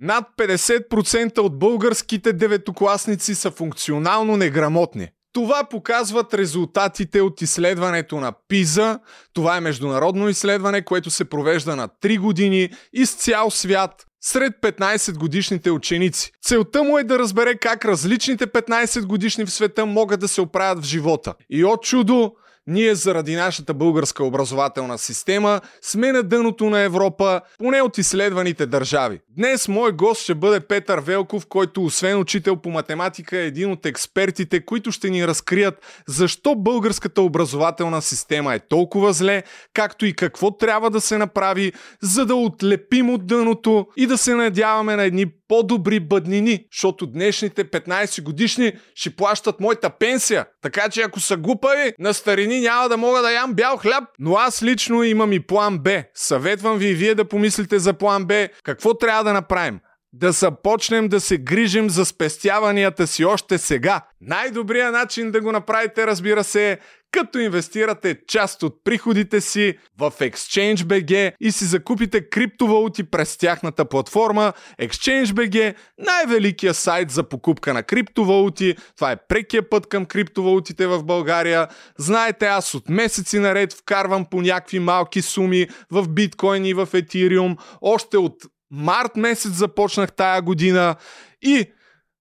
Над 50% от българските деветокласници са функционално неграмотни. Това показват резултатите от изследването на ПИЗа. Това е международно изследване, което се провежда на 3 години из цял свят сред 15 годишните ученици. Целта му е да разбере как различните 15 годишни в света могат да се оправят в живота. И от чудо, ние заради нашата българска образователна система сме на дъното на Европа, поне от изследваните държави. Днес мой гост ще бъде Петър Велков, който освен учител по математика е един от експертите, които ще ни разкрият защо българската образователна система е толкова зле, както и какво трябва да се направи, за да отлепим от дъното и да се надяваме на едни по-добри бъднини, защото днешните 15 годишни ще плащат моята пенсия. Така че ако са глупави, на старини няма да мога да ям бял хляб. Но аз лично имам и план Б. Съветвам ви и вие да помислите за план Б. Какво трябва да направим? Да започнем да се грижим за спестяванията си още сега. Най-добрият начин да го направите, разбира се, е като инвестирате част от приходите си в ExchangeBG и си закупите криптовалути през тяхната платформа. ExchangeBG най-великият сайт за покупка на криптовалути. Това е прекия път към криптовалутите в България. Знаете, аз от месеци наред вкарвам по някакви малки суми в биткоин и в етириум. Още от март месец започнах тая година и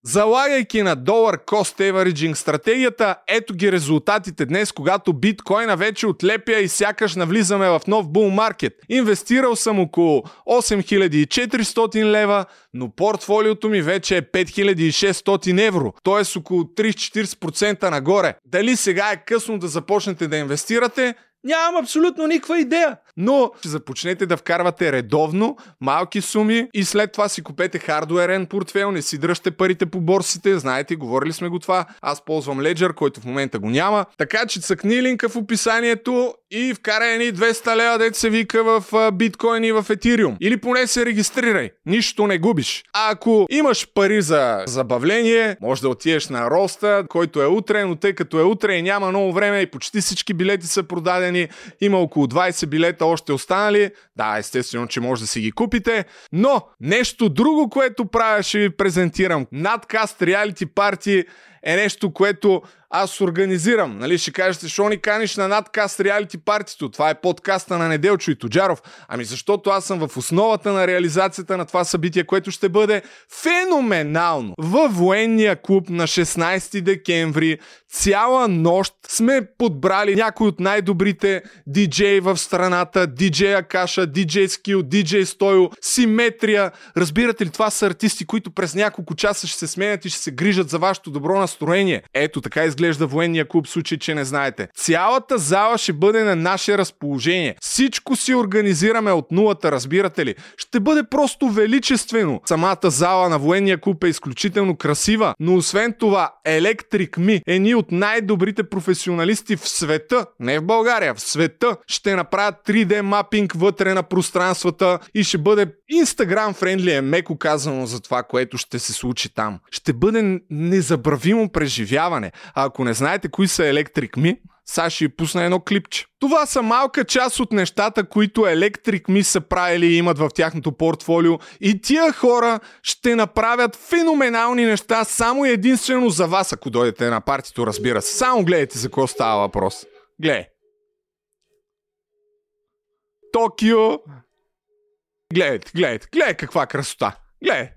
Залагайки на долар cost averaging стратегията, ето ги резултатите днес, когато биткоина вече отлепя и сякаш навлизаме в нов бул маркет. Инвестирал съм около 8400 лева, но портфолиото ми вече е 5600 евро, т.е. около 30-40% нагоре. Дали сега е късно да започнете да инвестирате? Нямам абсолютно никаква идея. Но започнете да вкарвате редовно малки суми и след това си купете хардуерен портфел, не си дръжте парите по борсите, знаете, говорили сме го това. Аз ползвам Ledger, който в момента го няма. Така че цъкни линка в описанието и вкарай едни 200 лева, дете се вика в биткоин и в етириум. Или поне се регистрирай. Нищо не губиш. А ако имаш пари за забавление, може да отидеш на роста, който е утре, но тъй като е утре и няма много време и почти всички билети са продадени, има около 20 билета още останали. Да, естествено, че може да си ги купите. Но нещо друго, което правя, ще ви презентирам. Надкаст реалити парти е нещо, което аз организирам. Нали, ще кажете, защо ни каниш на надкаст реалити партито? Това е подкаста на Неделчо и Тоджаров. Ами защото аз съм в основата на реализацията на това събитие, което ще бъде феноменално. Във военния клуб на 16 декември цяла нощ сме подбрали някои от най-добрите диджеи в страната. Диджей Акаша, диджей Скил, диджей Стойо, Симетрия. Разбирате ли, това са артисти, които през няколко часа ще се сменят и ще се грижат за вашето добро настроение. Ето така изглежда военния клуб, в случай, че не знаете. Цялата зала ще бъде на наше разположение. Всичко си организираме от нулата, разбирате ли? Ще бъде просто величествено. Самата зала на военния клуб е изключително красива, но освен това, Electric Me е ни от най-добрите професионалисти в света, не в България, в света, ще направят 3D мапинг вътре на пространствата и ще бъде Instagram френдли е меко казано за това, което ще се случи там. Ще бъде незабравимо преживяване. А ако не знаете кои са Electric Me, сега ще пусна едно клипче. Това са малка част от нещата, които Electric Me са правили и имат в тяхното портфолио и тия хора ще направят феноменални неща само единствено за вас, ако дойдете на партито, разбира се. Само гледайте за какво става въпрос. Гледай. Токио. Гледайте, гледайте, гледай каква красота. Гледай.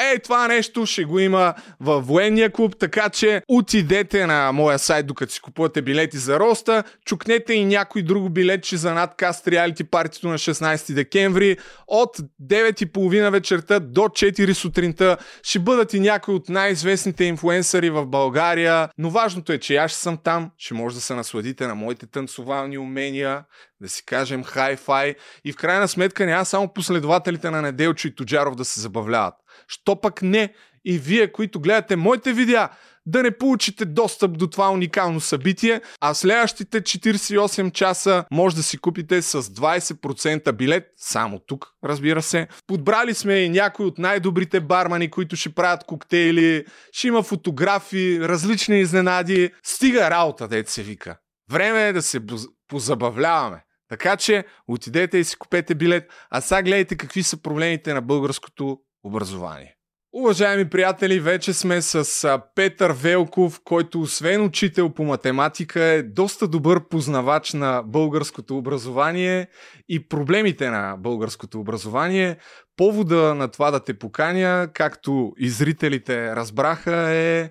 Ей, това нещо ще го има във военния клуб, така че отидете на моя сайт, докато си купувате билети за роста, чукнете и някой друго билетче за надкаст реалити партито на 16 декември. От 9.30 вечерта до 4 сутринта ще бъдат и някои от най-известните инфуенсъри в България, но важното е, че аз ще съм там, ще може да се насладите на моите танцовални умения, да си кажем хай-фай и в крайна сметка няма само последователите на Неделчо и Тоджаров да се забавляват. Що пък не и вие, които гледате моите видеа, да не получите достъп до това уникално събитие, а следващите 48 часа може да си купите с 20% билет, само тук, разбира се. Подбрали сме и някои от най-добрите бармани, които ще правят коктейли, ще има фотографии, различни изненади. Стига работа, дете се вика. Време е да се позабавляваме. Така че отидете и си купете билет, а сега гледайте какви са проблемите на българското образование. Уважаеми приятели, вече сме с Петър Велков, който освен учител по математика е доста добър познавач на българското образование и проблемите на българското образование. Повода на това да те поканя, както и зрителите разбраха, е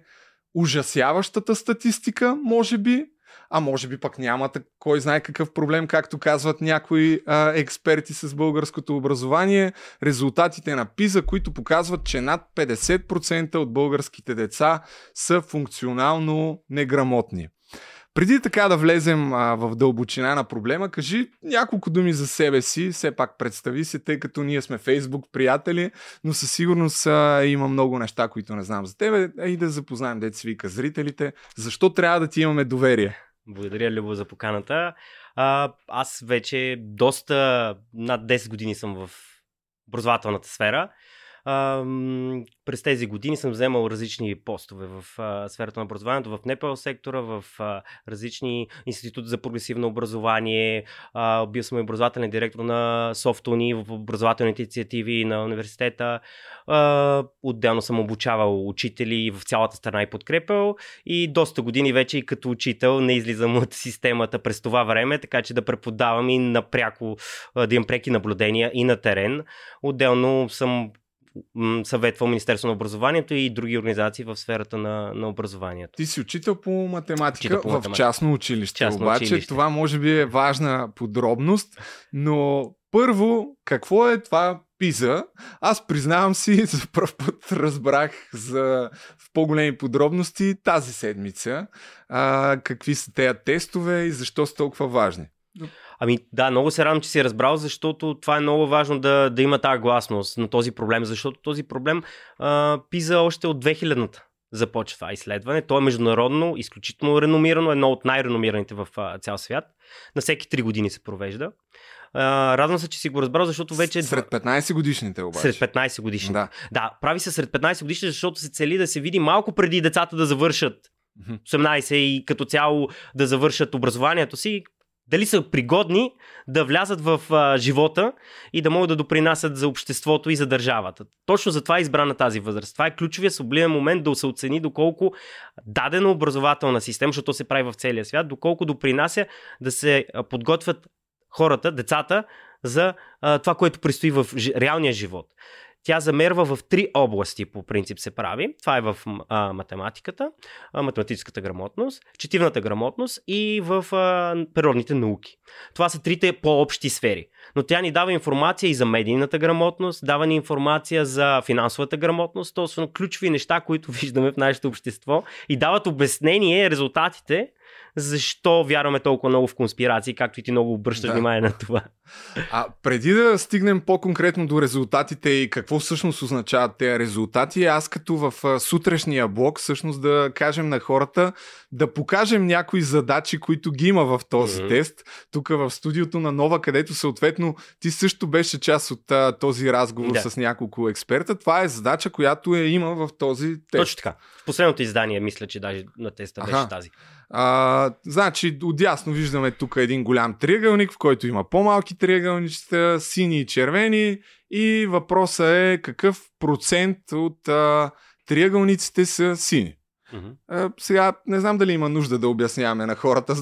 ужасяващата статистика, може би, а може би пък няма кой знае какъв проблем, както казват някои а, експерти с българското образование. Резултатите на ПИЗа, които показват, че над 50% от българските деца са функционално неграмотни. Преди така да влезем а, в дълбочина на проблема, кажи няколко думи за себе си, все пак представи се, тъй като ние сме Фейсбук приятели, но със сигурност а, има много неща, които не знам за тебе, и да запознаем деца вика зрителите. Защо трябва да ти имаме доверие? Благодаря, Любо, за поканата. А, аз вече доста над 10 години съм в образователната сфера. А, през тези години съм вземал различни постове в а, сферата на образованието, в НПО сектора, в а, различни институти за прогресивно образование. А, бил съм образователен директор на Софтуни в образователните инициативи на университета. А, отделно съм обучавал учители в цялата страна и подкрепил. И доста години вече и като учител не излизам от системата през това време, така че да преподавам и напряко да имам преки наблюдения и на терен. Отделно съм съветвал Министерство на образованието и други организации в сферата на, на образованието. Ти си учител по математика учител по математика. в частно училище. Частно Обаче училище. това може би е важна подробност, но първо, какво е това ПИЗа? Аз признавам си, за първ път разбрах за в по-големи подробности тази седмица а, какви са тези тестове и защо са толкова важни. Ами да, много се радвам, че си разбрал, защото това е много важно да, да има тази гласност на този проблем, защото този проблем а, пиза още от 2000-та започва това изследване. То е международно, изключително реномирано, едно от най-реномираните в цял свят. На всеки 3 години се провежда. Радвам се, че си го разбрал, защото вече... Сред 15 годишните обаче. Сред 15 годишните. Да. да, прави се сред 15 годишните, защото се цели да се види малко преди децата да завършат 18 и като цяло да завършат образованието си, дали са пригодни да влязат в а, живота и да могат да допринасят за обществото и за държавата. Точно за това е избрана тази възраст. Това е ключовия сублимен момент да се оцени доколко дадена образователна система, защото се прави в целия свят, доколко допринася да се подготвят хората, децата, за а, това, което предстои в реалния живот. Тя замерва в три области, по принцип се прави. Това е в а, математиката, а, математическата грамотност, четивната грамотност и в а, природните науки. Това са трите по-общи сфери. Но тя ни дава информация и за медийната грамотност, дава ни информация за финансовата грамотност, т.е. ключови неща, които виждаме в нашето общество и дават обяснение, резултатите защо вярваме толкова много в конспирации, както и ти много обръщаш да. внимание на това. А преди да стигнем по-конкретно до резултатите и какво всъщност означават тези резултати, аз като в сутрешния блок всъщност да кажем на хората да покажем някои задачи, които ги има в този mm-hmm. тест. Тук в студиото на Нова, където съответно ти също беше част от а, този разговор да. с няколко експерта. Това е задача, която е има в този тест. Точно така. В последното издание мисля, че даже на теста Аха. беше тази. А, значи, отясно виждаме тук един голям триъгълник, в който има по-малки триъгълничета, сини и червени. И въпросът е какъв процент от а, триъгълниците са сини. Mm-hmm. А, сега не знам дали има нужда да обясняваме на хората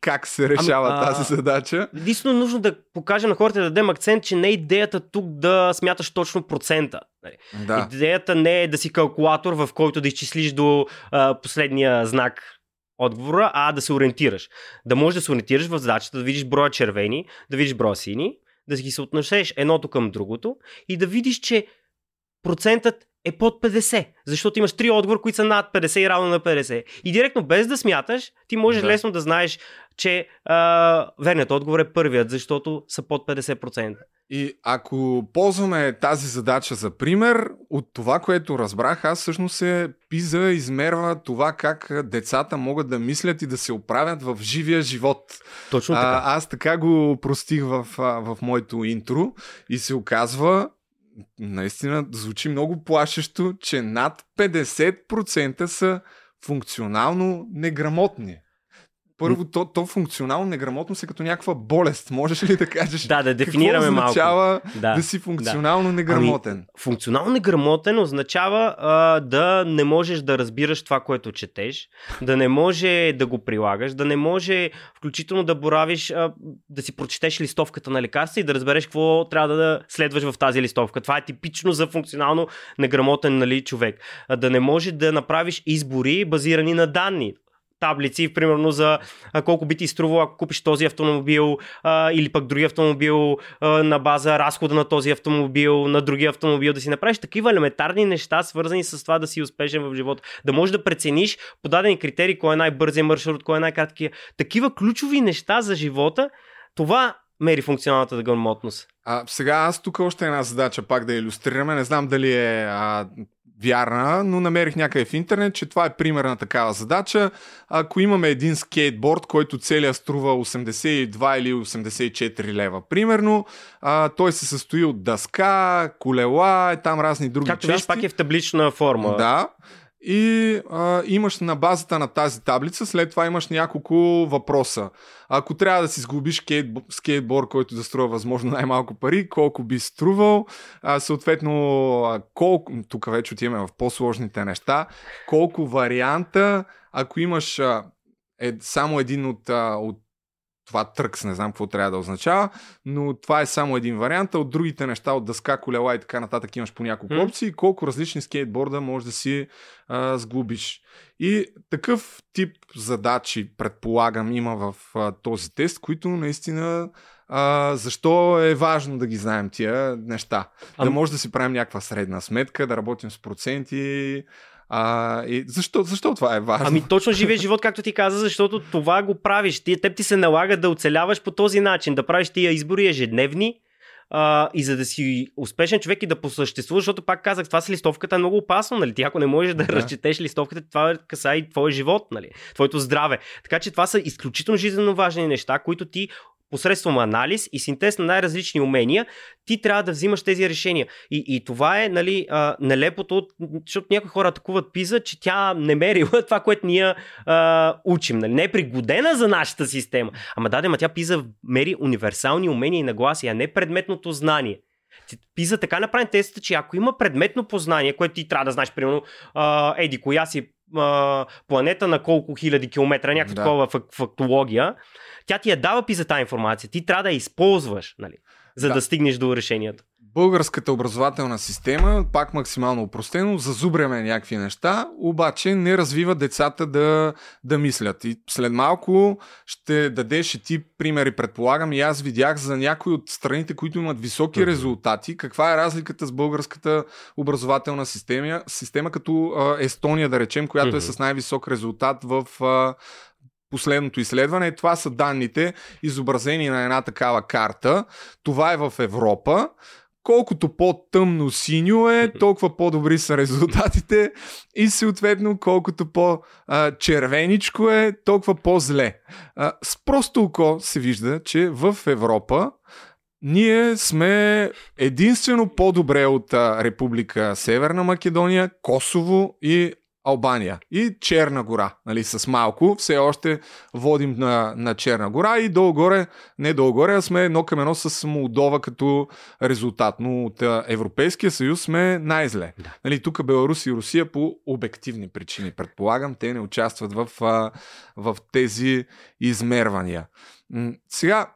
как се решава ами, тази задача. Единствено нужно да покажем на хората да дадем акцент, че не е идеята тук да смяташ точно процента. Нали? Да. Идеята не е да си калкулатор, в който да изчислиш до а, последния знак отговора, а да се ориентираш. Да можеш да се ориентираш в задачата, да видиш броя червени, да видиш броя сини, да ги се отнесеш едното към другото и да видиш, че процентът е под 50, защото имаш три отговора, които са над 50 и равно на 50. И директно без да смяташ, ти можеш да. лесно да знаеш, че а, верният отговор е първият, защото са под 50%. И ако ползваме тази задача за пример, от това, което разбрах, аз всъщност се пиза измерва това как децата могат да мислят и да се оправят в живия живот. Точно така. А, аз така го простих в, в моето интро и се оказва, наистина звучи много плашещо, че над 50% са функционално неграмотни. Първо, то, то функционално неграмотност е като някаква болест. Можеш ли да кажеш? Да, да дефинираме какво означава малко. Да, да си функционално да. неграмотен? Ами, функционално неграмотен означава а, да не можеш да разбираш това, което четеш, да не може да го прилагаш, да не може включително да боравиш, а, да си прочетеш листовката на лекарства и да разбереш какво трябва да следваш в тази листовка. Това е типично за функционално неграмотен нали, човек. А, да не може да направиш избори базирани на данни таблици, примерно за а, колко би ти струвало, ако купиш този автомобил а, или пък други автомобил а, на база разхода на този автомобил, на другия автомобил, да си направиш такива елементарни неща, свързани с това да си успешен в живота. Да можеш да прецениш по дадени критерии кой е най-бързия маршрут, кой е най-краткия. Такива ключови неща за живота, това мери функционалната грамотност. А, сега аз тук още една задача пак да иллюстрираме. Не знам дали е а, вярна, но намерих някъде в интернет, че това е пример на такава задача. Ако имаме един скейтборд, който целия струва 82 или 84 лева, примерно, а, той се състои от дъска, колела, и там разни други Както части. виж, пак е в таблична форма. Да. И а, имаш на базата на тази таблица, след това имаш няколко въпроса. Ако трябва да си сглобиш скейт, скейтборд, който да струва възможно най-малко пари, колко би струвал, а, съответно, колко, тук вече отиваме в по-сложните неща, колко варианта, ако имаш а, е, само един от, а, от това тръкс, не знам какво трябва да означава, но това е само един вариант, а от другите неща, от дъска, колела и така нататък имаш по няколко mm. опции, колко различни скейтборда може да си а, сглобиш. И такъв тип задачи, предполагам, има в а, този тест, които наистина а, защо е важно да ги знаем тия неща. А... Да може да си правим някаква средна сметка, да работим с проценти, а, и защо, защо това е важно? Ами точно живее живот, както ти каза, защото това го правиш. Ти, теб ти се налага да оцеляваш по този начин, да правиш тия избори ежедневни, а, и за да си успешен човек и да посъществуваш, защото пак казах, това с листовката е много опасно, нали? Ти ако не можеш да, да. разчетеш листовката, това каса и твой живот, нали? Твоето здраве. Така че това са изключително жизненно важни неща, които ти посредством анализ и синтез на най-различни умения, ти трябва да взимаш тези решения. И, и това е нали, а, нелепото, защото някои хора атакуват пиза, че тя не мерила това, което ние а, учим. Нали? Не е пригодена за нашата система. Ама да, ма тя пиза мери универсални умения и нагласи, а не предметното знание. Пиза така направен теста, че ако има предметно познание, което ти трябва да знаеш, примерно, а, еди, коя си а, планета на колко хиляди километра, някаква да. такова фактология, тя ти я дава пи за тази информация. Ти трябва да я използваш, нали, за да, да стигнеш до решението. Българската образователна система, пак максимално упростено, зазубряме някакви неща, обаче не развива децата да, да мислят. И след малко ще дадеш и ти примери, предполагам, и аз видях за някои от страните, които имат високи резултати, каква е разликата с българската образователна система, система като а, Естония, да речем, която е с най-висок резултат в а, последното изследване. Това са данните, изобразени на една такава карта. Това е в Европа. Колкото по-тъмно синьо е, толкова по-добри са резултатите и съответно колкото по-червеничко е, толкова по-зле. С просто око се вижда, че в Европа ние сме единствено по-добре от Република Северна Македония, Косово и Албания и Черна гора, нали, с малко. Все още водим на, на Черна гора и долу-горе, не долу-горе, а сме едно към едно с Молдова като резултат. Но от Европейския съюз сме най-зле. Да. Нали, тук Беларус и Русия по обективни причини, предполагам, те не участват в, в тези измервания. Сега,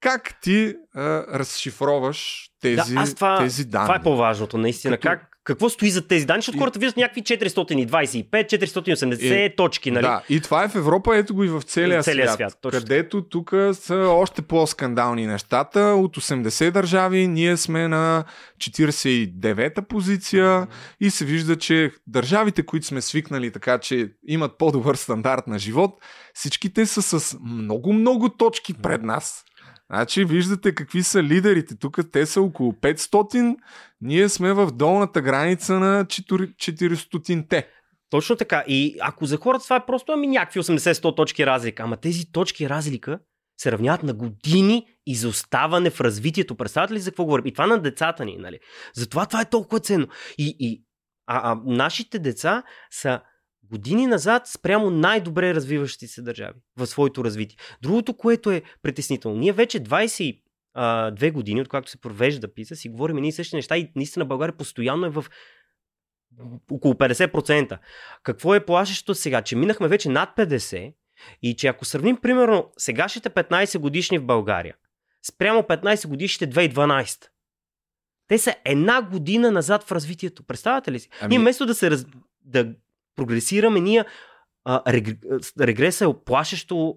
как, ти а, разшифроваш тези, да, това, тези данни? Това е по-важното, наистина. Като... Как, какво стои за тези данни, защото и... хората виждат някакви 425, 480 и... точки, нали? Да, и това е в Европа, ето го и в целия, целия свят, свят точно. където тук са още по-скандални нещата. От 80 държави ние сме на 49-та позиция mm-hmm. и се вижда, че държавите, които сме свикнали така, че имат по-добър стандарт на живот, всичките са с много-много точки пред нас. Значи виждате какви са лидерите. Тук те са около 500, ние сме в долната граница на 400-те. Точно така. И ако за хората това е просто ами някакви 80-100 точки разлика, ама тези точки разлика се равняват на години изоставане в развитието. Представете ли за какво говорим? И това на децата ни, нали? Затова това е толкова ценно. И, и а, а нашите деца са години назад спрямо най-добре развиващи се държави в своето развитие. Другото, което е притеснително, ние вече 22 години, откакто се провежда ПИСА, си говорим едни и същи неща и наистина България постоянно е в около 50%. Какво е плашещо сега? Че минахме вече над 50% и че ако сравним примерно сегашните 15 годишни в България спрямо 15 годишните 2012, те са една година назад в развитието. Представяте ли си? Ами... Ние вместо да се раз... да прогресираме, ние а, рег... регреса е плашещо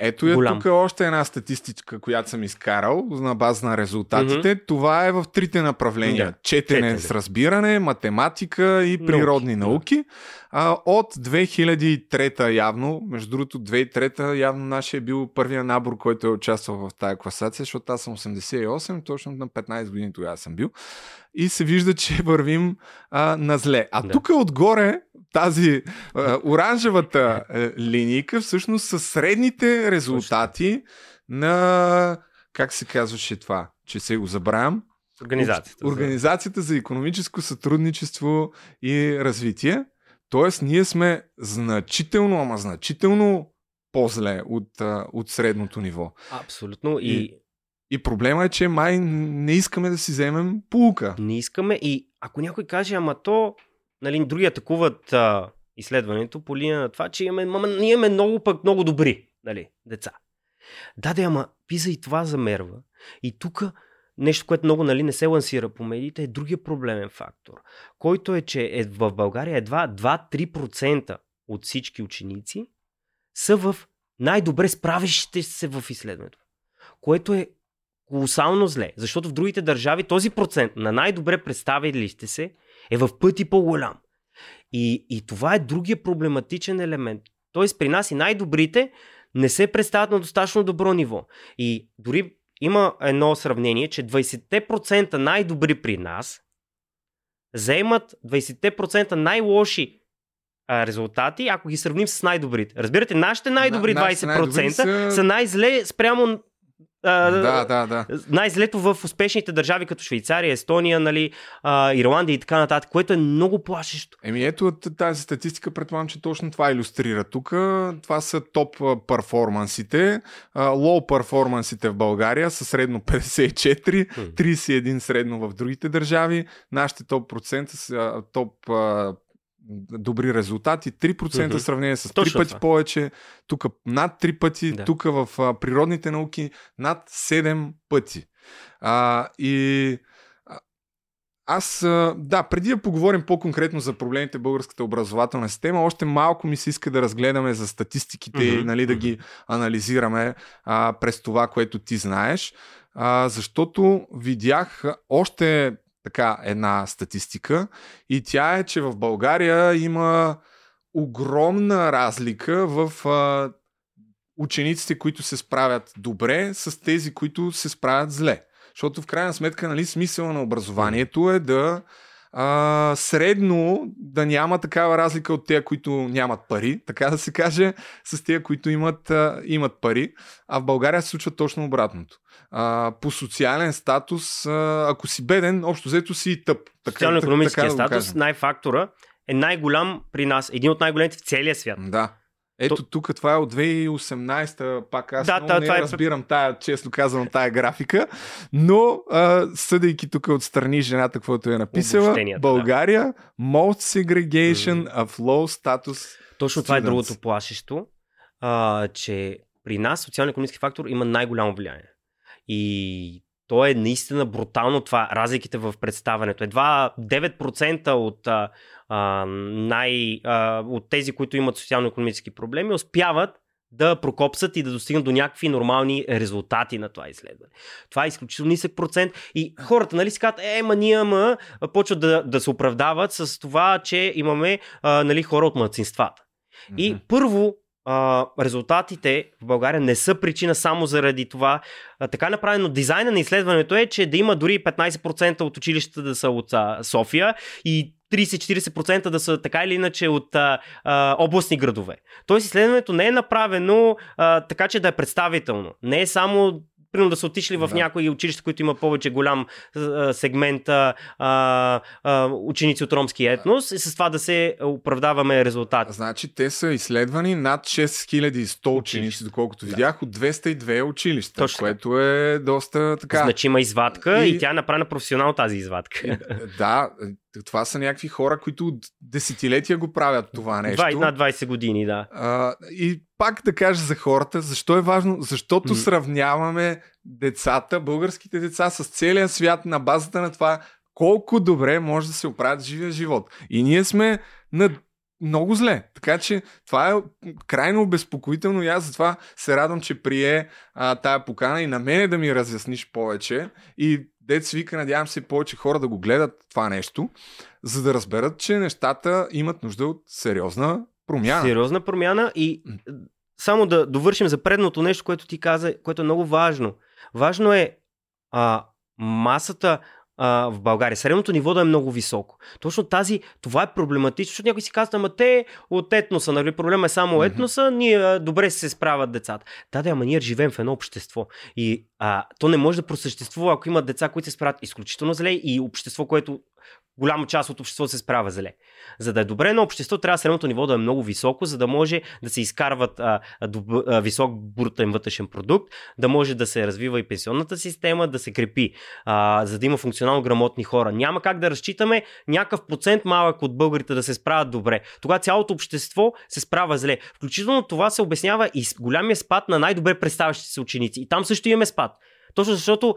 ето е тук още една статистика, която съм изкарал на база на резултатите. Mm-hmm. Това е в трите направления. Yeah. Четене Четене. с разбиране, математика и природни науки. науки. А, от 2003 явно, между другото 2003 явно нашия е бил първия набор, който е участвал в тази класация, защото аз съм 88, точно на 15 години тогава съм бил. И се вижда, че вървим а, на зле. А да. тук отгоре тази а, оранжевата а, линейка всъщност са средните резултати на как се казваше това, че се го забравям. Организацията. Организацията за економическо сътрудничество и развитие. Тоест, ние сме значително, ама значително по-зле от, от средното ниво. Абсолютно. И, и, и проблема е, че май не искаме да си вземем полука. Не искаме и ако някой каже, ама то нали, други атакуват а, изследването по линия на това, че имаме, мама, ние имаме много пък много добри нали, деца. Да, да, ама пиза и това замерва. И тук нещо, което много нали, не се лансира по медиите, е другия проблемен фактор, който е, че е, в България едва 2-3% от всички ученици са в най-добре справящите се в изследването. Което е колосално зле, защото в другите държави този процент на най-добре представили сте се е в пъти по-голям. И, и това е другия проблематичен елемент. Тоест при нас и най-добрите не се представят на достатъчно добро ниво. И дори има едно сравнение, че 20% най-добри при нас заемат 20% най-лоши а, резултати, ако ги сравним с най-добрите. Разбирате, нашите най-добри 20% най-добри са... са най-зле спрямо а, да, да, да. Най-злето в успешните държави, като Швейцария, Естония, нали, а, Ирландия и така нататък, което е много плашещо. Еми ето тази статистика, предполагам, че точно това иллюстрира. Тук това са топ перформансите, лоу перформансите в България са средно 54, 31 средно в другите държави. Нашите топ процента са топ добри резултати, 3% mm-hmm. сравнение с Точно 3 пъти това. повече, тук над 3 пъти, да. тук в а, природните науки над 7 пъти. А, и аз, да, преди да поговорим по-конкретно за проблемите в българската образователна система, още малко ми се иска да разгледаме за статистиките mm-hmm. и нали, да ги анализираме а, през това, което ти знаеш, а, защото видях още така една статистика и тя е, че в България има огромна разлика в а, учениците, които се справят добре с тези, които се справят зле. Защото в крайна сметка нали, смисъла на образованието е да а, средно да няма такава разлика от тези, които нямат пари, така да се каже, с тези, които имат, а, имат пари. А в България се случва точно обратното. А, по социален статус, а, ако си беден, общо взето си и тъп. Социално-економическия да статус, най-фактора е най-голям при нас, един от най-големите в целия свят. Да. Ето То... тук това е от 2018-та, пак аз да, много не това е... разбирам тая, честно казвам, тая графика, но а, съдейки тук отстрани жената, каквото е написала, България, да. most segregation mm. of low status Точно students. това е другото плашещо, а, че при нас социално-економически фактор има най-голямо влияние. И то е наистина брутално това, разликите в представането. Едва 9% от, а, най, а, от тези, които имат социално-економически проблеми, успяват да прокопсат и да достигнат до някакви нормални резултати на това изследване. Това е изключително нисък процент и хората, нали, си казват, е, ма ние, ма, почват да, да се оправдават с това, че имаме, а, нали, хора от младсинствата. Mm-hmm. И първо, резултатите в България не са причина само заради това. А, така направено дизайна на изследването е, че да има дори 15% от училищата да са от а, София и 30-40% да са така или иначе от а, а, областни градове. Тоест изследването не е направено а, така, че да е представително. Не е само примерно да са отишли в Да. някои училища, които има повече голям а, сегмент а, а, ученици от ромски етнос и с това да се оправдаваме резултати. Значи те са изследвани над 6100 ученици, доколкото Да. видях, от 202 училища, Точно което е доста така. Значима извадка и... И- и тя е направена професионално тази извадка. Да, това са някакви хора, които от десетилетия го правят това нещо. Два, над 20 години, да. А, и пак да кажа за хората, защо е важно? Защото М. сравняваме децата, българските деца с целия свят на базата на това колко добре може да се оправят живия живот. И ние сме на много зле. Така че това е крайно обезпокоително и аз затова се радвам, че прие а, тая покана и на мене да ми разясниш повече. И дец вика, надявам се повече хора да го гледат това нещо, за да разберат, че нещата имат нужда от сериозна промяна. Сериозна промяна и само да довършим за предното нещо, което ти каза, което е много важно. Важно е а, масата а, в България, средното ниво да е много високо. Точно тази, това е проблематично, защото някой си казва, ама те от етноса, нали, проблема е само етноса, ние добре се справят децата. Да, да, ама ние живеем в едно общество и а, то не може да просъществува, ако има деца, които се справят изключително зле и общество, което голяма част от обществото се справя зле. За да е добре на общество, трябва средното ниво да е много високо, за да може да се изкарват а, доб, а, висок брутен вътрешен продукт, да може да се развива и пенсионната система, да се крепи, а, за да има функционално грамотни хора. Няма как да разчитаме някакъв процент малък от българите да се справят добре. Тогава цялото общество се справя зле. Включително това се обяснява и с голямия спад на най-добре представящите се ученици. И там също имаме спад. Точно защото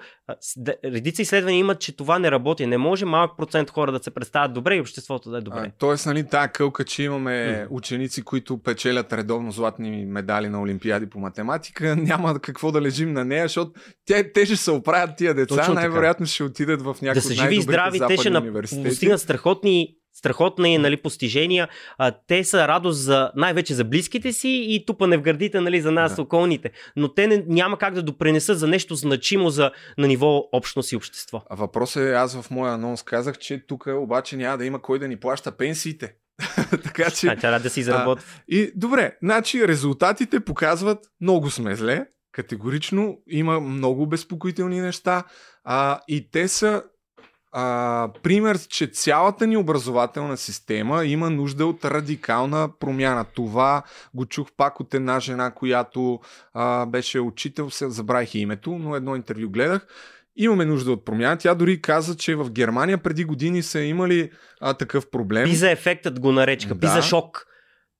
редица изследвания имат, че това не работи. Не може малък процент хора да се представят добре и обществото да е добре. А, тоест, нали, тая кълка, че имаме ученици, които печелят редовно златни медали на Олимпиади по математика, няма какво да лежим на нея, защото те, те ще се оправят тия деца, Точно така. най-вероятно ще отидат в някои да са живи и здрави, те ще на... постигнат страхотни, страхотни нали, постижения. А, те са радост за, най-вече за близките си и тупане в гърдите нали, за нас, Да. околните. Но те не, няма как да допренесат за нещо значимо за, на ниво общност и общество. А въпросът е, аз в моя анонс казах, че тук обаче няма да има кой да ни плаща пенсиите. така че... А, трябва да се изработва. И добре, значи резултатите показват много сме зле, категорично, има много безпокоителни неща а, и те са а, пример, че цялата ни образователна система има нужда от радикална промяна. Това го чух пак от една жена, която а, беше учител, се забравих името, но едно интервю гледах. Имаме нужда от промяна. Тя дори каза, че в Германия преди години са имали а, такъв проблем. Пиза ефектът го наречка. Да. Пиза шок.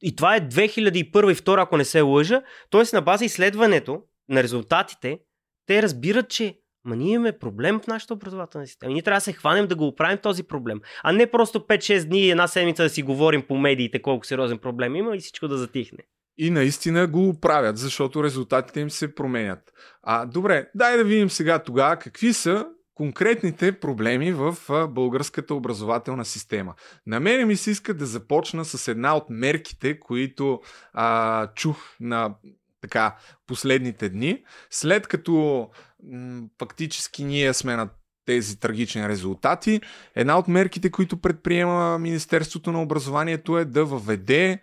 И това е 2001 и 2002, ако не се лъжа. Тоест на база изследването на резултатите, те разбират, че Ма ние имаме проблем в нашата образователна система. Ние трябва да се хванем да го оправим този проблем. А не просто 5-6 дни и една седмица да си говорим по медиите колко сериозен проблем има и всичко да затихне. И наистина го правят, защото резултатите им се променят. А, добре, дай да видим сега тогава какви са конкретните проблеми в българската образователна система. На мене ми се иска да започна с една от мерките, които а, чух на така последните дни, след като фактически ние сме на тези трагични резултати. Една от мерките, които предприема Министерството на образованието е да въведе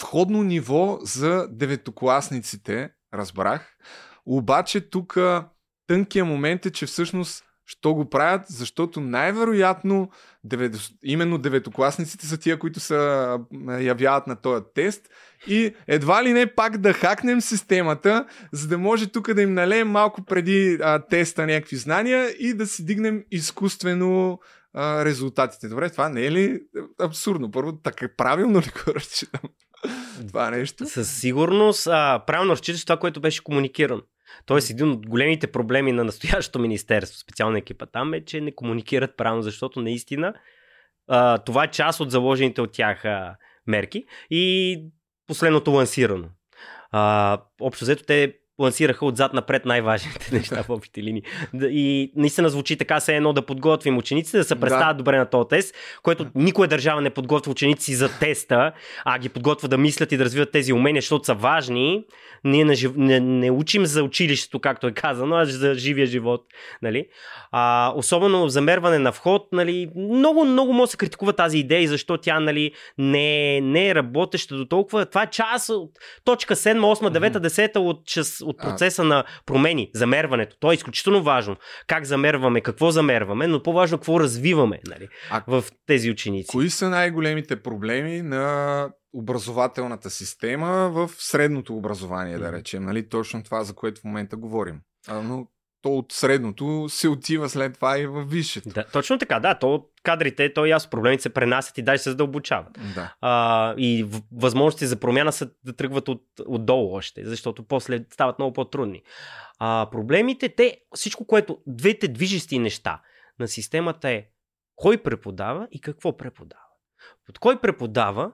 входно ниво за деветокласниците, разбрах. Обаче тук тънкият момент е, че всъщност що го правят, защото най-вероятно именно деветокласниците са тия, които са явяват на този тест и едва ли не пак да хакнем системата, за да може тук да им налеем малко преди а, теста някакви знания и да си дигнем изкуствено а, резултатите. Добре, това не е ли абсурдно? Първо, така правилно ли го разчитам? това нещо? Със сигурност а, правилно разчиташ това, което беше комуникирано. Тоест, един от големите проблеми на настоящото министерство, специално екипа там, е, че не комуникират правилно, защото наистина а, това е част от заложените от тях а, мерки и последното лансирано. А, общо взето те лансираха отзад напред най-важните неща в общите линии. И наистина звучи така, все едно да подготвим учениците да се представят да. добре на този тест, което никоя държава не подготвя ученици за теста, а ги подготвя да мислят и да развиват тези умения, защото са важни. Ние не, не, не учим за училището, както е казано, а за живия живот. Нали? А, особено замерване на вход, нали, много, много може да се критикува тази идея и защо тя нали, не, не е работеща до толкова. Това е част от точка 7, 8, 9, 10 от, от процеса а... на промени, замерването. То е изключително важно. Как замерваме, какво замерваме, но по-важно какво развиваме нали, а... в тези ученици. Кои са най-големите проблеми на образователната система в средното образование, да речем. Нали? Точно това, за което в момента говорим. А, но то от средното се отива след това и в висшето. Да, точно така, да. То кадрите, то ясно, проблемите се пренасят и даже се задълбочават. Да. А, и възможности за промяна са да тръгват от, отдолу още, защото после стават много по-трудни. А, проблемите, те, всичко, което, двете движещи неща на системата е кой преподава и какво преподава. От кой преподава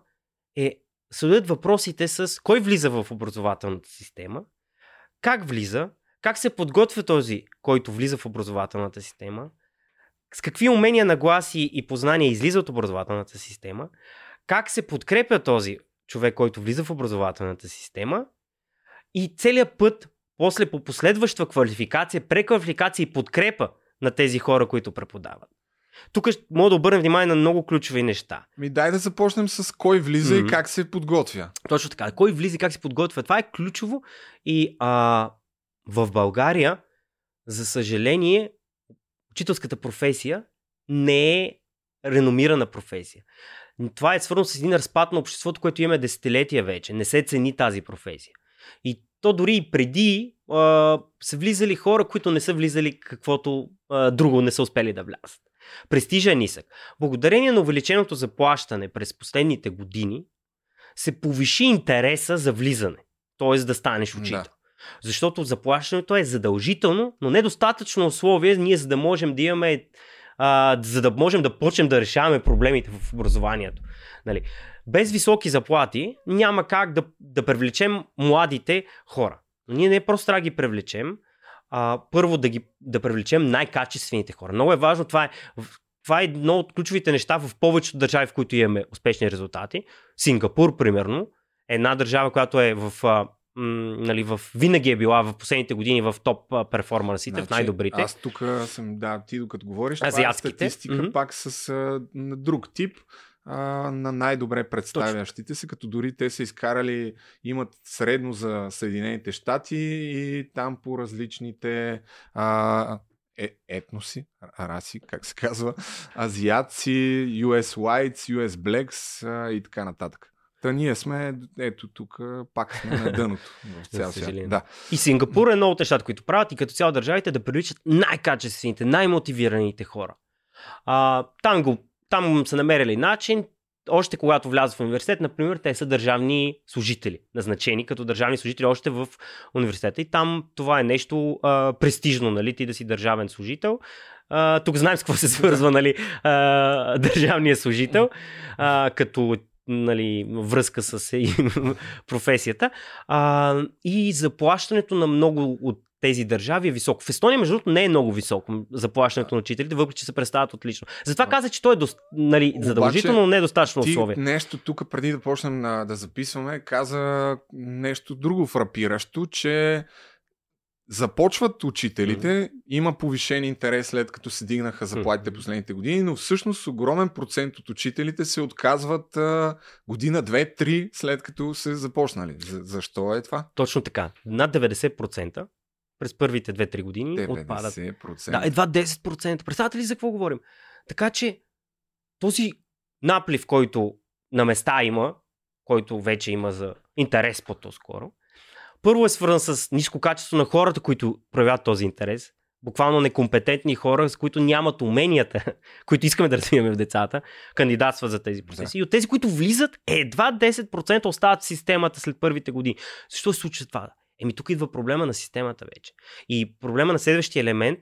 е следят въпросите с кой влиза в образователната система, как влиза, как се подготвя този, който влиза в образователната система, с какви умения, нагласи и познания излиза от образователната система, как се подкрепя този човек, който влиза в образователната система и целият път, после по последваща квалификация, преквалификация и подкрепа на тези хора, които преподават. Тук мога да обърнем внимание на много ключови неща. Ми дай да започнем с кой влиза mm-hmm. и как се подготвя. Точно така. Кой влиза и как се подготвя. Това е ключово и а, в България, за съжаление, учителската професия не е реномирана професия. Това е свързано с един разпад на обществото, което имаме десетилетия вече. Не се цени тази професия. И то дори и преди а, са влизали хора, които не са влизали каквото а, друго не са успели да влязат. Престижа е нисък. Благодарение на увеличеното заплащане през последните години се повиши интереса за влизане, т.е. да станеш учител. Да. Защото заплащането е задължително, но недостатъчно условие ние за да можем да имаме а, за да можем да почнем да решаваме проблемите в образованието. Нали? Без високи заплати няма как да, да привлечем младите хора. Ние не просто трябва да ги привлечем, а, първо да, ги, да привлечем най-качествените хора. Много е важно, това е, това е едно от ключовите неща в повечето държави, в които имаме успешни резултати. Сингапур, примерно, е една държава, която е в нали, в, винаги е била в последните години в топ перформансите, значи, в най-добрите. Аз тук съм, да, ти докато говориш, Азиатските. това е статистика mm-hmm. пак с а, друг тип а, на най-добре представящите се, като дори те са изкарали, имат средно за Съединените щати и там по различните а, е, етноси, раси, как се казва, азиатци, US Whites, US Blacks а, и така нататък. Та ние сме, ето тук, пак сме на дъното в цял свят. Да. И Сингапур е едно от нещата, които правят и като цяло държавите да привличат най-качествените, най-мотивираните хора. А, там, го, там са намерили начин, още когато влязат в университет, например, те са държавни служители, назначени като държавни служители още в университета. И там това е нещо а, престижно, нали, ти да си държавен служител. А, тук знаем с какво се свързва нали, а, държавния служител, а, като нали, връзка с професията. А, и заплащането на много от тези държави е високо. В Естония, между другото, не е много високо заплащането на учителите, въпреки че се представят отлично. Затова каза, че той е до, нали, задължително, но не е достатъчно ти условие. Нещо тук, преди да почнем на, да записваме, каза нещо друго фрапиращо, че Започват учителите, mm. има повишен интерес след като се дигнаха заплатите mm. последните години, но всъщност огромен процент от учителите се отказват а, година, две, три след като се започнали. За, защо е това? Точно така. Над 90% през първите 2-3 години 90%. отпадат. Да, едва 10%. Представете ли за какво говорим? Така че този наплив, който на места има, който вече има за интерес по-скоро, първо е свързан с ниско качество на хората, които проявяват този интерес. Буквално некомпетентни хора, с които нямат уменията, които искаме да развиваме в децата, кандидатстват за тези процеси. Да. И от тези, които влизат, едва 10% остават в системата след първите години. Защо се случва това? Еми тук идва проблема на системата вече. И проблема на следващия елемент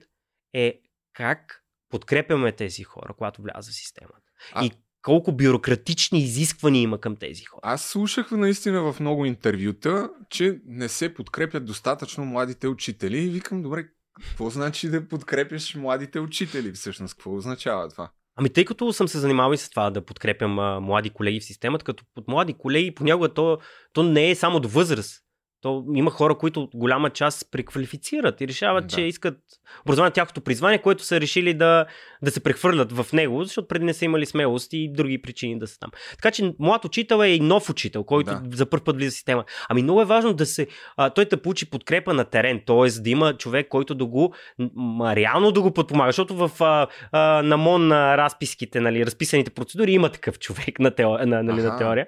е как подкрепяме тези хора, когато влязат в системата. А... И колко бюрократични изисквания има към тези хора. Аз слушах наистина в много интервюта, че не се подкрепят достатъчно младите учители и викам, добре, какво значи да подкрепяш младите учители всъщност? Какво означава това? Ами тъй като съм се занимавал и с това да подкрепям а, млади колеги в системата, като под млади колеги понякога то, то не е само до възраст. То има хора, които голяма част преквалифицират и решават, да. че искат образование тяхното призвание, което са решили да, да се прехвърлят в него, защото преди не са имали смелост и други причини да са там. Така че млад учител е и нов учител, който да. за първ път влиза в система. Ами много е важно да се, а, той да получи подкрепа на терен, т.е. да има човек, който да го, м, реално да го подпомага, защото в а, а, на МОН на разписките, нали, разписаните процедури има такъв човек на, тео, на, нали, на теория,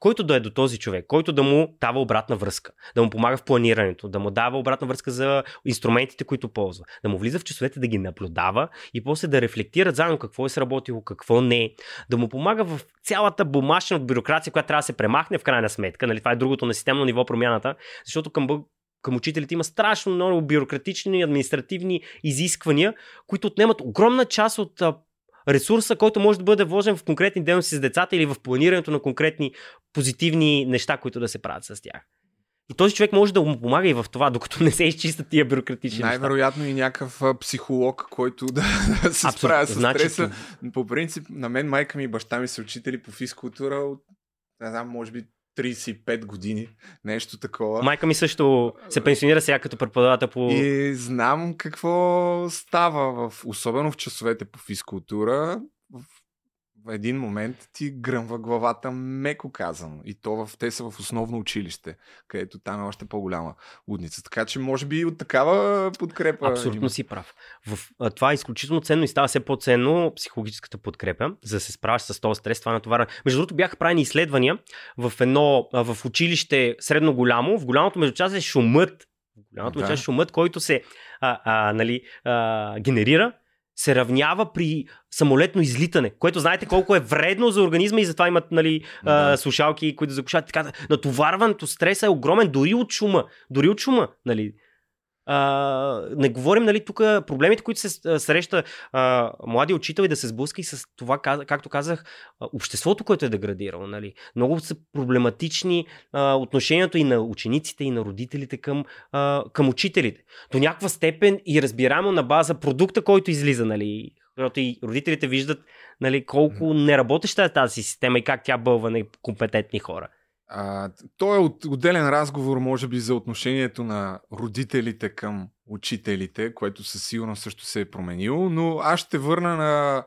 който да е до този човек, който да му дава обратна връзка, да му помага в планирането, да му дава обратна връзка за инструментите, които ползва, да му влиза в часовете да ги наблюдава и после да рефлектира заедно какво е сработило, какво не, да му помага в цялата бумажна бюрокрация, която трябва да се премахне в крайна сметка. Нали, това е другото на системно ниво промяната, защото към към учителите има страшно много бюрократични административни изисквания, които отнемат огромна част от ресурса, който може да бъде вложен в конкретни дейности с децата или в планирането на конкретни позитивни неща, които да се правят с тях. И този човек може да му помага и в това, докато не се изчистят тия бюрократични Най-вероятно и някакъв психолог, който да, да се Абсолютно. справя с значи, стреса. По принцип, на мен майка ми и баща ми са учители по физкултура от, не знам, може би 35 години, нещо такова. Майка ми също се пенсионира сега като преподавател по... И знам какво става, в, особено в часовете по физкултура. В един момент ти гръмва главата, меко казано. И то в, те са в основно училище, където там е още по-голяма лудница. Така че може би от такава подкрепа. Абсолютно си прав. В, а, това е изключително ценно и става все по-ценно психологическата подкрепа, за да се справиш с този стрес, това натоварване. Между другото бяха правени изследвания в едно, в училище средно голямо. В голямото между е шумът голямото да. част шумът, който се а, а, нали, а, генерира се равнява при самолетно излитане, което знаете колко е вредно за организма и затова имат нали, да. а, слушалки, които закушат. Така, натоварването, стреса е огромен дори от шума. Дори от шума. Нали. А, не говорим, нали, тук проблемите, които се среща а, млади учител и да се сблъска и с това, както казах, обществото, което е деградирало. Нали. Много са проблематични а, отношението и на учениците, и на родителите към, а, към учителите. До някаква степен и разбираемо на база продукта, който излиза, нали, защото и родителите виждат нали, колко неработеща е тази система и как тя бълва на компетентни хора. А, то е от, отделен разговор, може би, за отношението на родителите към учителите, което със сигурност също се е променило, но аз ще върна на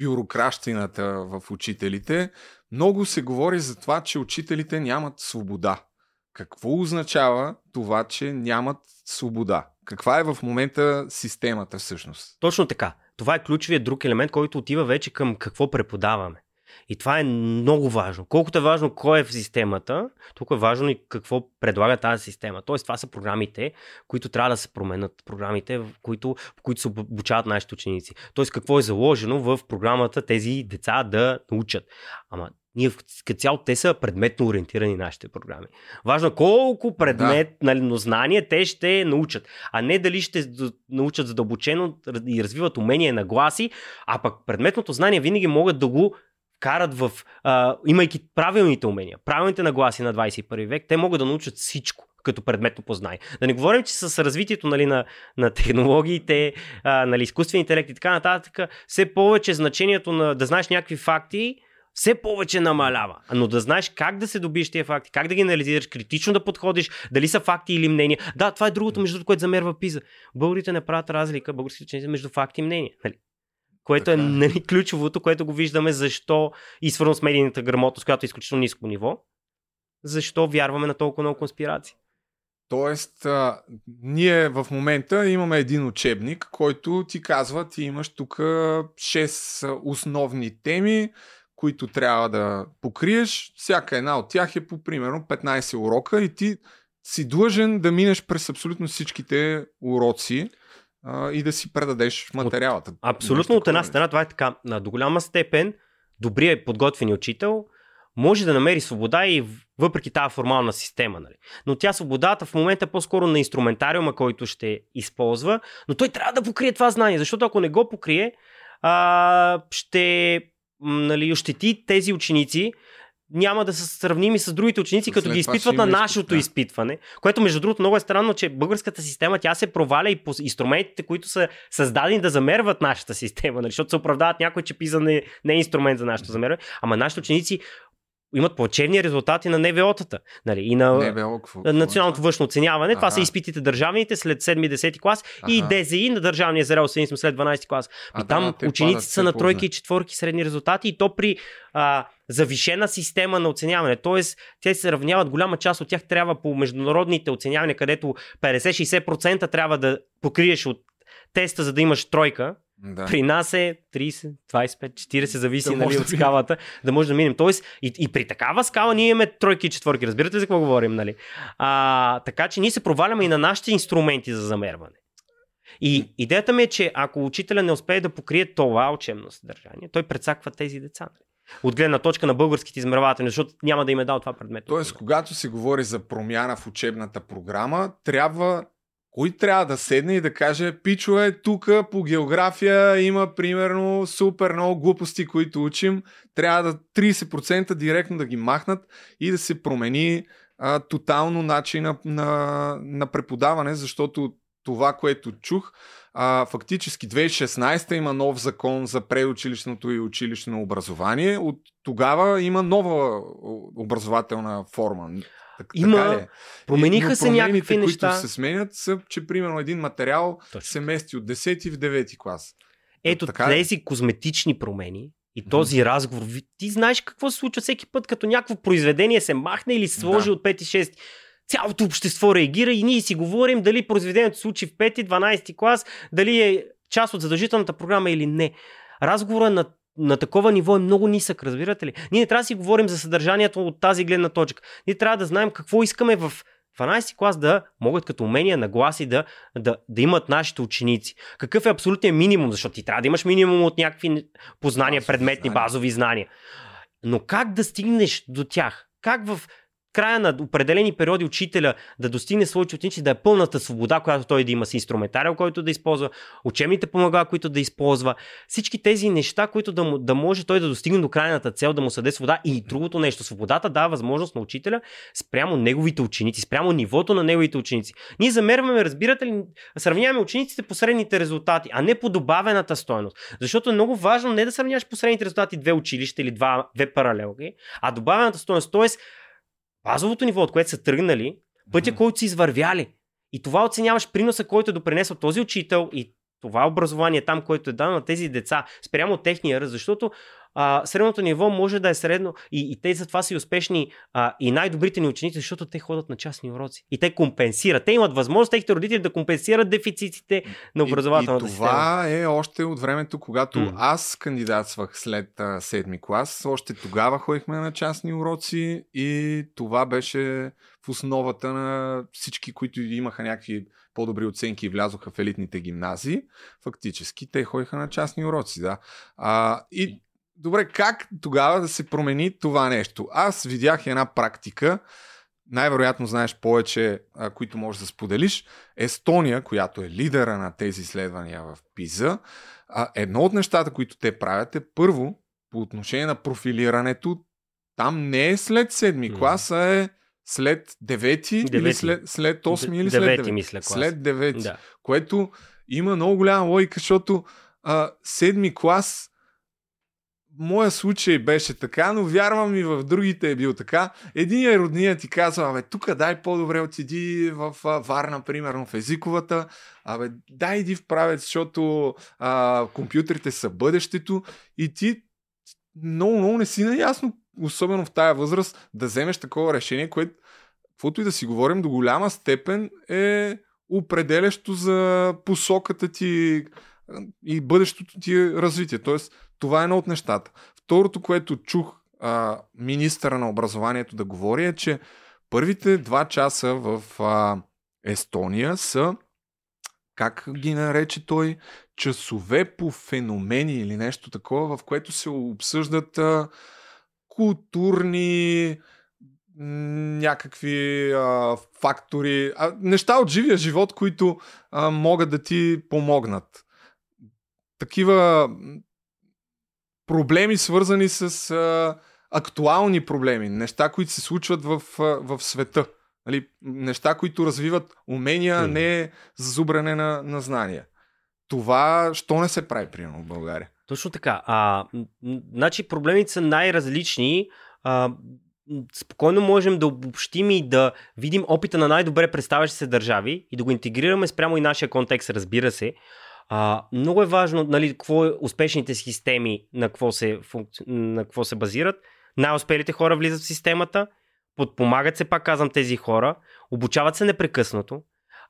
бюрокращината в учителите. Много се говори за това, че учителите нямат свобода. Какво означава това, че нямат свобода? Каква е в момента системата всъщност? Точно така. Това е ключовият друг елемент, който отива вече към какво преподаваме. И това е много важно. Колкото е важно кой е в системата, толкова е важно и какво предлага тази система. Тоест, това са програмите, които трябва да се променят. Програмите, в които, в които се обучават нашите ученици. Тоест, какво е заложено в програмата тези деца да научат. Ама ние като цяло те са предметно ориентирани нашите програми. Важно е колко предмет да. нали, знание те ще научат, а не дали ще научат задълбочено и развиват умения на гласи, а пък предметното знание винаги могат да го карат в, а, имайки правилните умения, правилните нагласи на 21 век, те могат да научат всичко като предметно познание. Да не говорим, че с развитието нали, на, на технологиите, а, нали, изкуствен интелект и така нататък, все повече значението на да знаеш някакви факти, все повече намалява. Но да знаеш как да се добиеш тия факти, как да ги анализираш, критично да подходиш, дали са факти или мнения. Да, това е другото, между другото, което замерва пиза. Българите не правят разлика, българските ученици, между факти и мнения. Нали? Което е, така. е нали, ключовото, което го виждаме защо и свързано с медийната грамотност, която е изключително ниско ниво, защо вярваме на толкова много конспирации. Тоест, а, ние в момента имаме един учебник, който ти казва, ти имаш тук 6 основни теми, които трябва да покриеш. Всяка една от тях е по примерно 15 урока и ти си длъжен да минеш през абсолютно всичките уроци а, и да си предадеш материалата. От, абсолютно от една страна това е така. На до голяма степен добрият подготвен учител може да намери свобода и въпреки тази формална система. Нали. Но тя свободата в момента е по-скоро на инструментариума, който ще използва, но той трябва да покрие това знание, защото ако не го покрие, а, ще нали, ощети тези ученици, няма да са сравними с другите ученици, като ги изпитват на нашето да. изпитване. Което, между другото, много е странно, че българската система тя се проваля и по инструментите, които са създадени да замерват нашата система, нали? защото се оправдават някой, че пиза не, не е инструмент за нашето замерване. Ама нашите ученици имат плачевни резултати на НВО-тата. Нали, и на НВО, какво, националното е? външно оценяване. Това Аха. са изпитите държавните след 7-10 клас и Аха. ДЗИ на държавния зрел синизъм след 12 клас. А, И там да, те учениците са на тройки и четворки средни резултати и то при а, завишена система на оценяване. Тоест, те се равняват, голяма част от тях трябва по международните оценявания, където 50-60% трябва да покриеш от теста, за да имаш тройка. Да. При нас е 30, 25, 40, зависи Да нали, от скалата, да може да минем. Тоест, и, и при такава скала ние имаме тройки и четворки. Разбирате ли за какво говорим? Нали? А, така че ние се проваляме и на нашите инструменти за замерване. И идеята ми е, че ако учителя не успее да покрие това учебно съдържание, той прецаква тези деца. нали? От гледна точка на българските измервателни, защото няма да им е дал това предмет. Тоест, когато се говори за промяна в учебната програма, трябва кой трябва да седне и да каже, пичове, тук по география има примерно супер много глупости, които учим, трябва да 30% директно да ги махнат и да се промени а, тотално начина на, на преподаване, защото това, което чух, а, фактически 2016 има нов закон за предучилищното и училищно образование. От тогава има нова образователна форма. Так, Има- така е? Промениха И- но се някакви неща. които се сменят са, че примерно един материал Точно. се мести от 10 в 9 клас. Ето Така тези козметични промени и този разговор. ви- Ти знаеш какво се случва всеки път, като някакво произведение се махне или се сложи Да. от 5 и 6. Цялото общество реагира и ние си говорим дали произведението се случи в 5 12 клас, дали е част от задължителната програма или не. Разговора на на такова ниво е много нисък, разбирате ли? Ние не трябва да си говорим за съдържанието от тази гледна точка. Ние трябва да знаем какво искаме в 12 клас да могат като умения, нагласи да, да, да имат нашите ученици. Какъв е абсолютният минимум? Защото ти трябва да имаш минимум от някакви познания, Базови предметни, знания. базови знания. Но как да стигнеш до тях? Как в края на определени периоди учителя да достигне своите ученици, да е пълната свобода, която той да има с инструментариал, който да използва, учебните помагала, които да използва, всички тези неща, които да, му, да може той да достигне до крайната цел, да му съде свобода и другото нещо. Свободата дава възможност на учителя спрямо неговите ученици, спрямо нивото на неговите ученици. Ние замерваме, разбирате ли, сравняваме учениците по средните резултати, а не по добавената стойност. Защото е много важно не да сравняваш по средните резултати две училища или два, две паралелки, а добавената стойност. Тоест, базовото ниво, от което са тръгнали, пътя, който са извървяли. И това оценяваш приноса, който е допринесъл този учител и това образование там, което е дано на тези деца, спрямо техния ръст, защото а, средното ниво може да е средно и, и те затова са и успешни а, и най-добрите ни ученици, защото те ходят на частни уроци и те компенсират. Те имат възможност, техните родители да компенсират дефицитите на образователната и, и система. това е още от времето, когато М. аз кандидатствах след а, седми клас. Още тогава ходихме на частни уроци и това беше в основата на всички, които имаха някакви по-добри оценки и влязоха в елитните гимназии. Фактически те ходиха на частни уроци, да. А, и добре, как тогава да се промени това нещо? Аз видях една практика, най-вероятно знаеш повече, а, които можеш да споделиш. Естония, която е лидера на тези изследвания в ПИЗа, а, едно от нещата, които те правят е първо, по отношение на профилирането, там не е след седми М. клас, а е след девети, или Девети. след, след 8 или след Девети, девети. мисля, клас. След девети. Да. Което има много голяма логика, защото а, седми клас моя случай беше така, но вярвам и в другите е бил така. Единият родният ти казва, абе, тук дай по-добре отиди в Варна, примерно в езиковата, абе, дай иди в правец, защото а, компютрите са бъдещето и ти много, много не си наясно, особено в тая възраст, да вземеш такова решение, което, каквото и да си говорим, до голяма степен е определящо за посоката ти и бъдещото ти развитие. Тоест, това е едно от нещата. Второто, което чух а, министъра на образованието да говори е, че първите два часа в а, Естония са, как ги нарече той, часове по феномени или нещо такова, в което се обсъждат а, културни някакви а, фактори, а, неща от живия живот, които а, могат да ти помогнат. Такива проблеми, свързани с а, актуални проблеми, неща, които се случват в, а, в света. Нали, неща, които развиват умения, Мгм. не зазубране на, на знания. Това, що не се прави, примерно, в България? Точно така. А, значи проблемите са най-различни а, спокойно можем да обобщим и да видим опита на най-добре представящи се държави и да го интегрираме спрямо и нашия контекст, разбира се. А, много е важно, нали, какво е успешните системи, на какво се, функци... на какво се базират. Най-успелите хора влизат в системата, подпомагат се, пак казвам, тези хора, обучават се непрекъснато.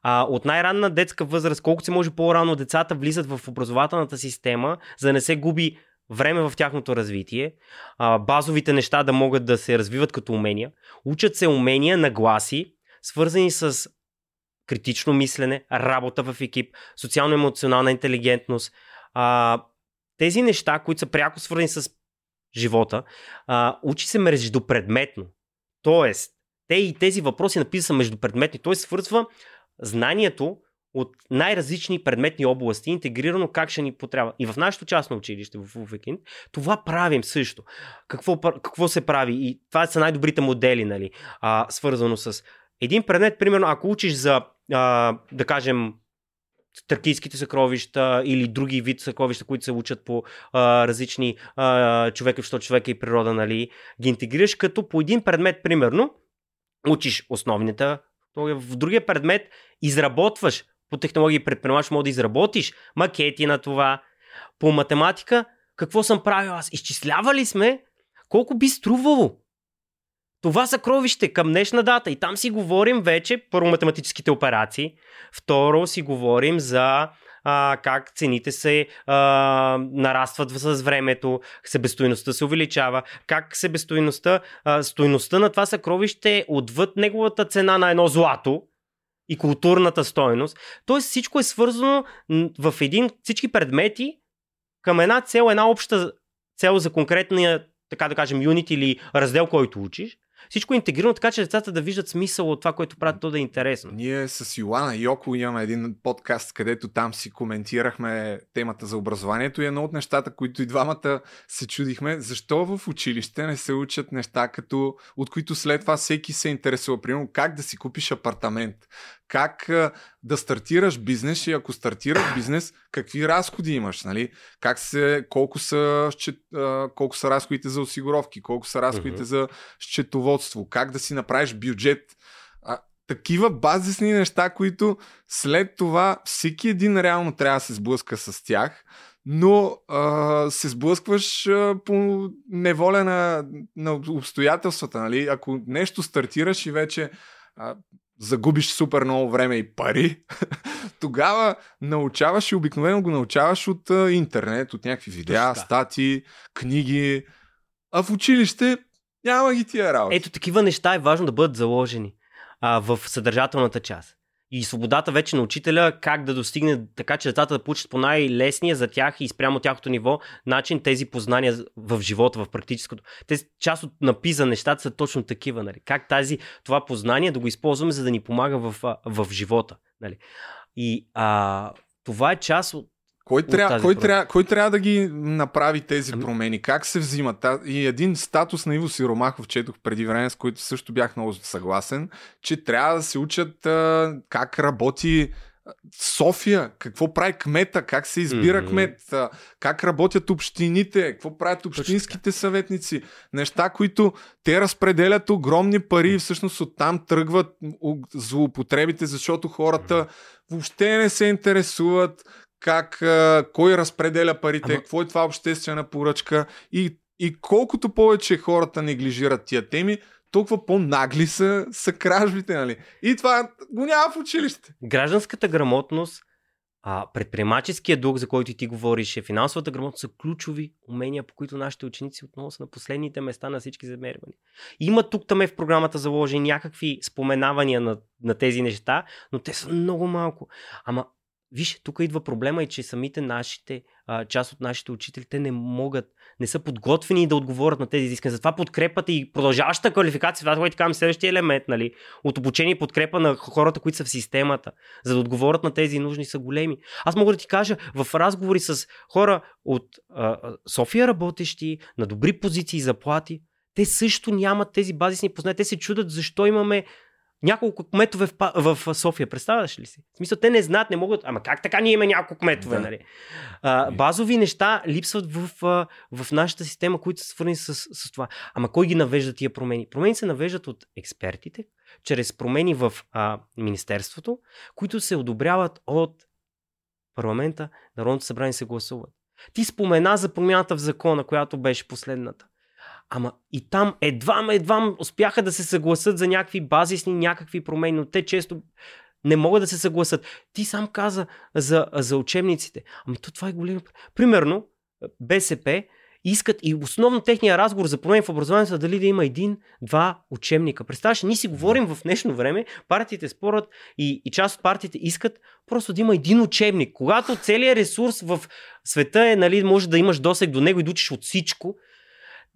А, от най-ранна детска възраст, колкото се може по-рано децата влизат в образователната система, за да не се губи време в тяхното развитие, а, базовите неща да могат да се развиват като умения. Учат се умения на гласи, свързани с критично мислене, работа в екип, социално-емоционална интелигентност. А, тези неща, които са пряко свързани с живота, а, учи се междупредметно. Тоест, те и тези въпроси написани са междупредметни. Той свързва знанието от най-различни предметни области, интегрирано как ще ни потрябва. И в нашето частно училище в Уфекин, това правим също. Какво, какво се прави? И това са най-добрите модели, нали? А, свързано с един предмет, примерно, ако учиш за, а, да кажем, тракийските съкровища или други вид съкровища, които се учат по а, различни а, човека, що човека и природа, нали, ги интегрираш като по един предмет, примерно, учиш основните, в другия предмет изработваш по технологии предприемач, може да изработиш макети на това. По математика, какво съм правил аз? Изчислявали сме колко би струвало това съкровище към днешна дата. И там си говорим вече, първо математическите операции, второ си говорим за а, как цените се а, нарастват с времето, себестойността се увеличава, как себестойността, а, на това съкровище е отвъд неговата цена на едно злато, и културната стойност. Тоест всичко е свързано в един, всички предмети към една цел, една обща цел за конкретния, така да кажем, юнит или раздел, който учиш. Всичко е интегрирано така, че децата да виждат смисъл от това, което правят, то да е интересно. Ние с Йоана Йоко имаме един подкаст, където там си коментирахме темата за образованието и едно от нещата, които и двамата се чудихме, защо в училище не се учат неща, като, от които след това всеки се интересува. Примерно как да си купиш апартамент, как да стартираш бизнес и ако стартираш бизнес, какви разходи имаш, нали? Как се, колко са, колко са разходите за осигуровки, колко са разходите uh-huh. за счетоводство, как да си направиш бюджет. А, такива базисни неща, които след това всеки един реално трябва да се сблъска с тях, но а, се сблъскваш а, по неволя на, на обстоятелствата. Нали? Ако нещо стартираш и вече а, загубиш супер много време и пари, тогава научаваш и обикновено го научаваш от а, интернет, от някакви видеа, стати, книги. А в училище няма ги тия работи. Ето такива неща е важно да бъдат заложени а, в съдържателната част и свободата вече на учителя как да достигне така, че децата да получат по най-лесния за тях и спрямо тяхното ниво начин тези познания в живота, в практическото. Те, част от напиза нещата са точно такива. Нали? Как тази, това познание да го използваме, за да ни помага в, в живота. Нали? И а, това е част от кой, трябва, кой, трябва, кой трябва да ги направи тези ами... промени? Как се взимат? И един статус на Иво Сиромахов четох преди време, с който също бях много съгласен, че трябва да се учат а, как работи София, какво прави кмета, как се избира mm-hmm. кмет, как работят общините, какво правят общинските съветници. Неща, които те разпределят огромни пари и всъщност оттам тръгват злоупотребите, защото хората въобще не се интересуват как, а, кой разпределя парите, Ама... какво е това обществена поръчка и, и колкото повече хората неглижират тия теми, толкова по-нагли са, са кражбите, нали? И това го няма в училище. Гражданската грамотност, а, предприемаческия дух, за който ти говориш, е финансовата грамотност са ключови умения, по които нашите ученици отново са на последните места на всички замервания. Има тук там е в програмата заложени някакви споменавания на, на тези неща, но те са много малко. Ама Виж, тук идва проблема и че самите нашите, а, част от нашите учители, те не могат, не са подготвени да отговорят на тези изисквания. Затова подкрепата и продължаващата квалификация, това е така следващия елемент, нали, от обучение и подкрепа на хората, които са в системата, за да отговорят на тези нужни са големи. Аз мога да ти кажа, в разговори с хора от а, София работещи, на добри позиции и заплати, те също нямат тези базисни познания. Те се чудят защо имаме няколко кметове в, в София. Представяш ли си? В смисъл, те не знаят, не могат. Ама как така ние имаме няколко кметове, да. нали? А, базови неща липсват в, в, нашата система, които са свързани с, с това. Ама кой ги навежда тия промени? Промени се навеждат от експертите, чрез промени в а, Министерството, които се одобряват от парламента, Народното събрание се гласуват. Ти спомена за промяната в закона, която беше последната. Ама и там едва едва успяха да се съгласат за някакви базисни, някакви промени, но те често не могат да се съгласат. Ти сам каза за, за учебниците. Ами то това е голям. Примерно, БСП искат и основно техния разговор за промени в образованието дали да има един, два учебника. Представяш, ние си говорим в днешно време, партиите спорят и, и част от партиите искат просто да има един учебник. Когато целият ресурс в света е, нали, може да имаш досег до него и да учиш от всичко,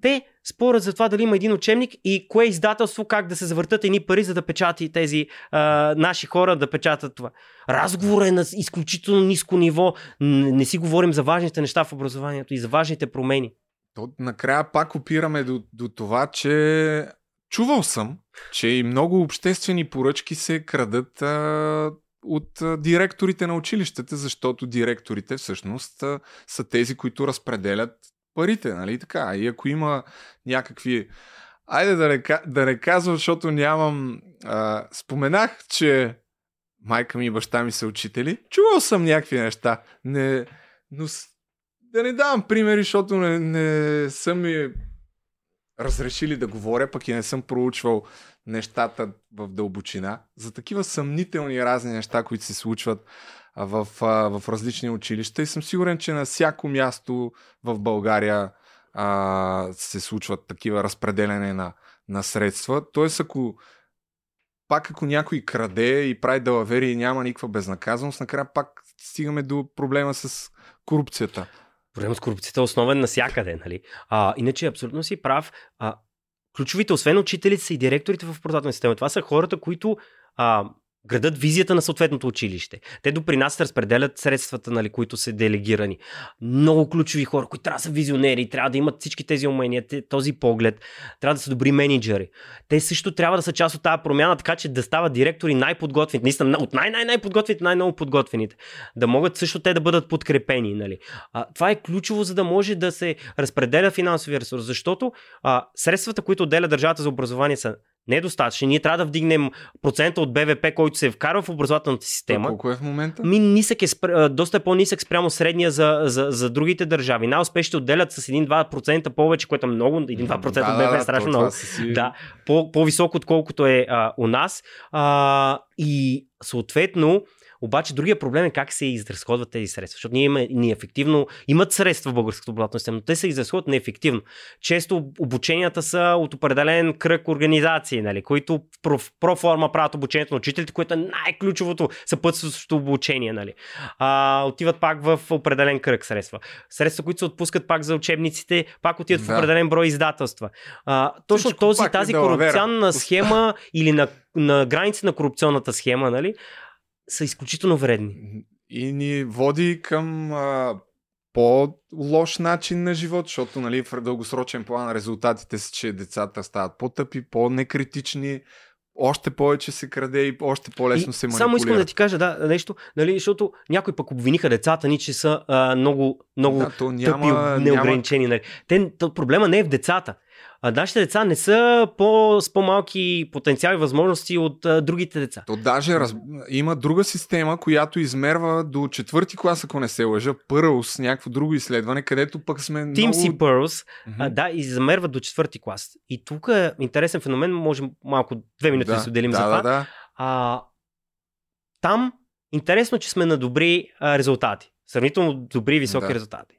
те спорят за това дали има един учебник и кое издателство, как да се завъртат едни пари, за да печати тези а, наши хора да печатат това. Разговорът е на изключително ниско ниво. Не, не си говорим за важните неща в образованието и за важните промени. То, накрая пак опираме до, до това, че чувал съм, че и много обществени поръчки се крадат а, от а, директорите на училищата, защото директорите всъщност а, са тези, които разпределят парите, нали така? И ако има някакви... Айде да не, да не казвам, защото нямам... А, споменах, че майка ми и баща ми са учители. Чувал съм някакви неща. Не, но да не давам примери, защото не, не съм ми разрешили да говоря, пък и не съм проучвал нещата в дълбочина. За такива съмнителни разни неща, които се случват в, в различни училища и съм сигурен, че на всяко място в България а, се случват такива разпределяне на, на средства. Тоест, ако пак ако някой краде и прави далавери и няма никаква безнаказаност, накрая пак стигаме до проблема с корупцията. Проблема с корупцията е основен навсякъде, нали? А, иначе абсолютно си прав. А, ключовите, освен учителите, са и директорите в продавателна система. Това са хората, които а, градат визията на съответното училище. Те допринасят, разпределят средствата, нали, които са делегирани. Много ключови хора, които трябва да са визионери, трябва да имат всички тези умения, този поглед, трябва да са добри менеджери. Те също трябва да са част от тази промяна, така че да стават директори най-подготвените, наистина от най-най-най-подготвените, най-много подготвените. Да могат също те да бъдат подкрепени. Нали. А, това е ключово, за да може да се разпределя финансовия ресурс, защото а, средствата, които отделя държавата за образование са недостатъчни. Ние трябва да вдигнем процента от БВП, който се вкарва в образователната система. колко е в момента? Ми нисък е, доста е по-нисък спрямо средния за, за, за другите държави. Най-успешните отделят с 1-2% повече, което е много. 1-2% да, от БВП да, е страшно много. Си... Да, по, по-високо, отколкото е а, у нас. А, и съответно, обаче другия проблем е как се изразходват тези средства. Защото ние имаме неефективно, имат средства в българското обратно система, но те се изразходват неефективно. Често обученията са от определен кръг организации, нали, които проформа правят обучението на учителите, което е най-ключовото съпътстващо обучение. Нали. А, отиват пак в определен кръг средства. Средства, които се отпускат пак за учебниците, пак отиват да. в определен брой издателства. А, точно този, тази е корупционна схема или на, на граница на корупционната схема, нали, са изключително вредни. И ни води към а, по-лош начин на живот, защото нали, в дългосрочен план резултатите са, че децата стават по-тъпи, по-некритични, още повече се краде и още по-лесно и се манипулира. Само искам да ти кажа да, нещо, нали, защото някои пък обвиниха децата ни, че са а, много, много да, то няма, тъпи, неограничени. Няма... Нали. Те, то, проблема не е в децата. Нашите деца не са по, с по-малки потенциали и възможности от а, другите деца. То даже раз... има друга система, която измерва до четвърти клас, ако не се лъжа, Пърлс, някакво друго изследване, където пък сме Team много... C Pearls, mm-hmm. да, измерва до четвърти клас. И тук е интересен феномен, може малко две минути да, да се отделим да, за това. Да, да. А, там интересно, че сме на добри а, резултати. Сравнително добри високи да. резултати.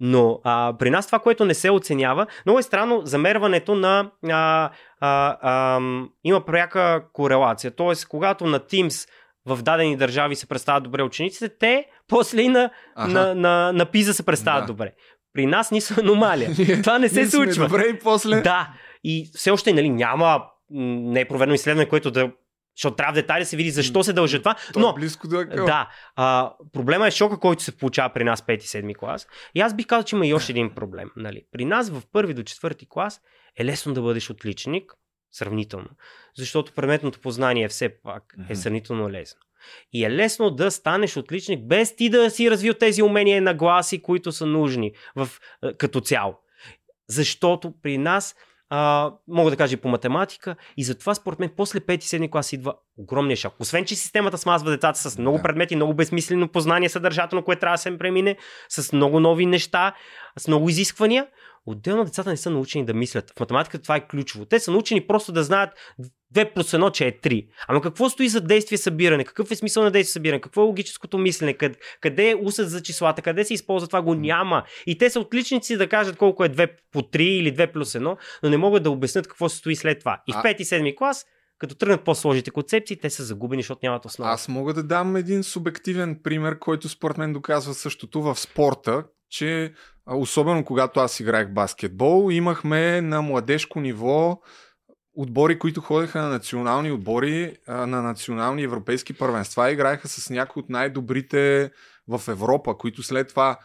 Но а, при нас това, което не се оценява, много е странно замерването на. А, а, а, има пряка корелация. Тоест, когато на Teams в дадени държави се представят добре учениците, те после и на, на, на, на пиза се представят да. добре. При нас ни са аномалия. Това не се случва. Добре и после. Да. И все още нали, няма не е изследване, което да защото трябва в детайли да се види защо се дължи това. То но, е близко до екъл. Да. А, проблема е шока, който се получава при нас 5-7 клас. И аз бих казал, че има и още един проблем. Нали. При нас в първи до четвърти клас е лесно да бъдеш отличник, Сравнително. Защото предметното познание все пак е сравнително лесно. И е лесно да станеш отличник, без ти да си развил тези умения и нагласи, които са нужни в, като цяло. Защото при нас а, мога да кажа и по математика. И затова, според мен, после 5-7 клас идва огромния шок. Освен, че системата смазва децата с много предмети, много безсмислено познание съдържателно, което трябва да се премине, с много нови неща, с много изисквания. Отделно децата не са научени да мислят. В математиката това е ключово. Те са научени просто да знаят 2 плюс 1, че е 3. Ама какво стои за действие събиране? Какъв е смисъл на действие събиране? Какво е логическото мислене? Къде, къде е усът за числата? Къде се използва това? Го няма. И те са отличници да кажат колко е 2 по 3 или 2 плюс 1, но не могат да обяснят какво се стои след това. И в 5 и 7 клас като тръгнат по-сложните концепции, те са загубени, защото нямат основа. Аз мога да дам един субективен пример, който според мен доказва същото в спорта, че особено когато аз играех баскетбол, имахме на младежко ниво отбори, които ходеха на национални отбори, на национални европейски първенства, играеха с някои от най-добрите в Европа, които след това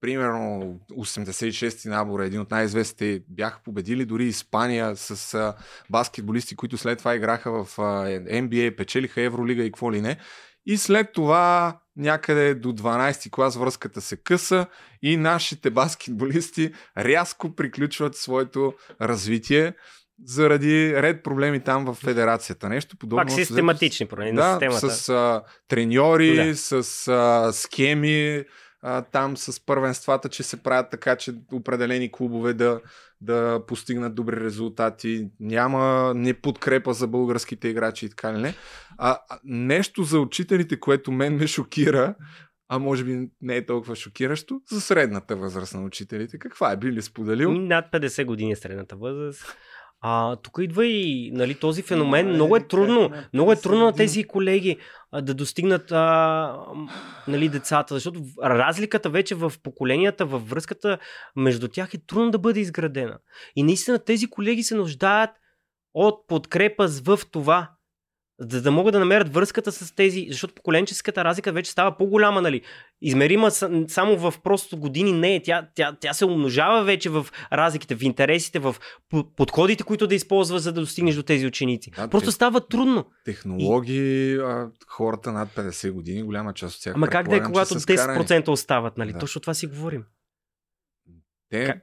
примерно 86-ти набор, един от най-известните, бяха победили дори Испания с баскетболисти, които след това играха в NBA, печелиха Евролига и какво ли не. И след това някъде до 12 клас връзката се къса и нашите баскетболисти рязко приключват своето развитие заради ред проблеми там в федерацията. Нещо подобно. Пак систематични проблеми да, на системата. С а, треньори, да. с а, схеми, там с първенствата, че се правят така, че определени клубове да, да постигнат добри резултати. Няма не подкрепа за българските играчи и така не. А, нещо за учителите, което мен ме шокира, а може би не е толкова шокиращо, за средната възраст на учителите. Каква е? Би ли споделил? Над 50 години е средната възраст. А, тук идва и нали, този феномен. Много е трудно. Много е трудно на тези колеги а, да достигнат а, нали, децата, защото разликата вече в поколенията, във връзката между тях е трудно да бъде изградена. И наистина тези колеги се нуждаят от подкрепа в това за да могат да намерят връзката с тези, защото поколенческата разлика вече става по-голяма, нали? Измерима само в просто години не е. Тя, тя, тя се умножава вече в разликите, в интересите, в подходите, които да използва, за да достигнеш до тези ученици. Да, просто тех... става трудно. Технологии, и... а, хората над 50 години, голяма част от тях. Ама как да е, когато 10% остават, нали? Да. Точно това си говорим. Те, как?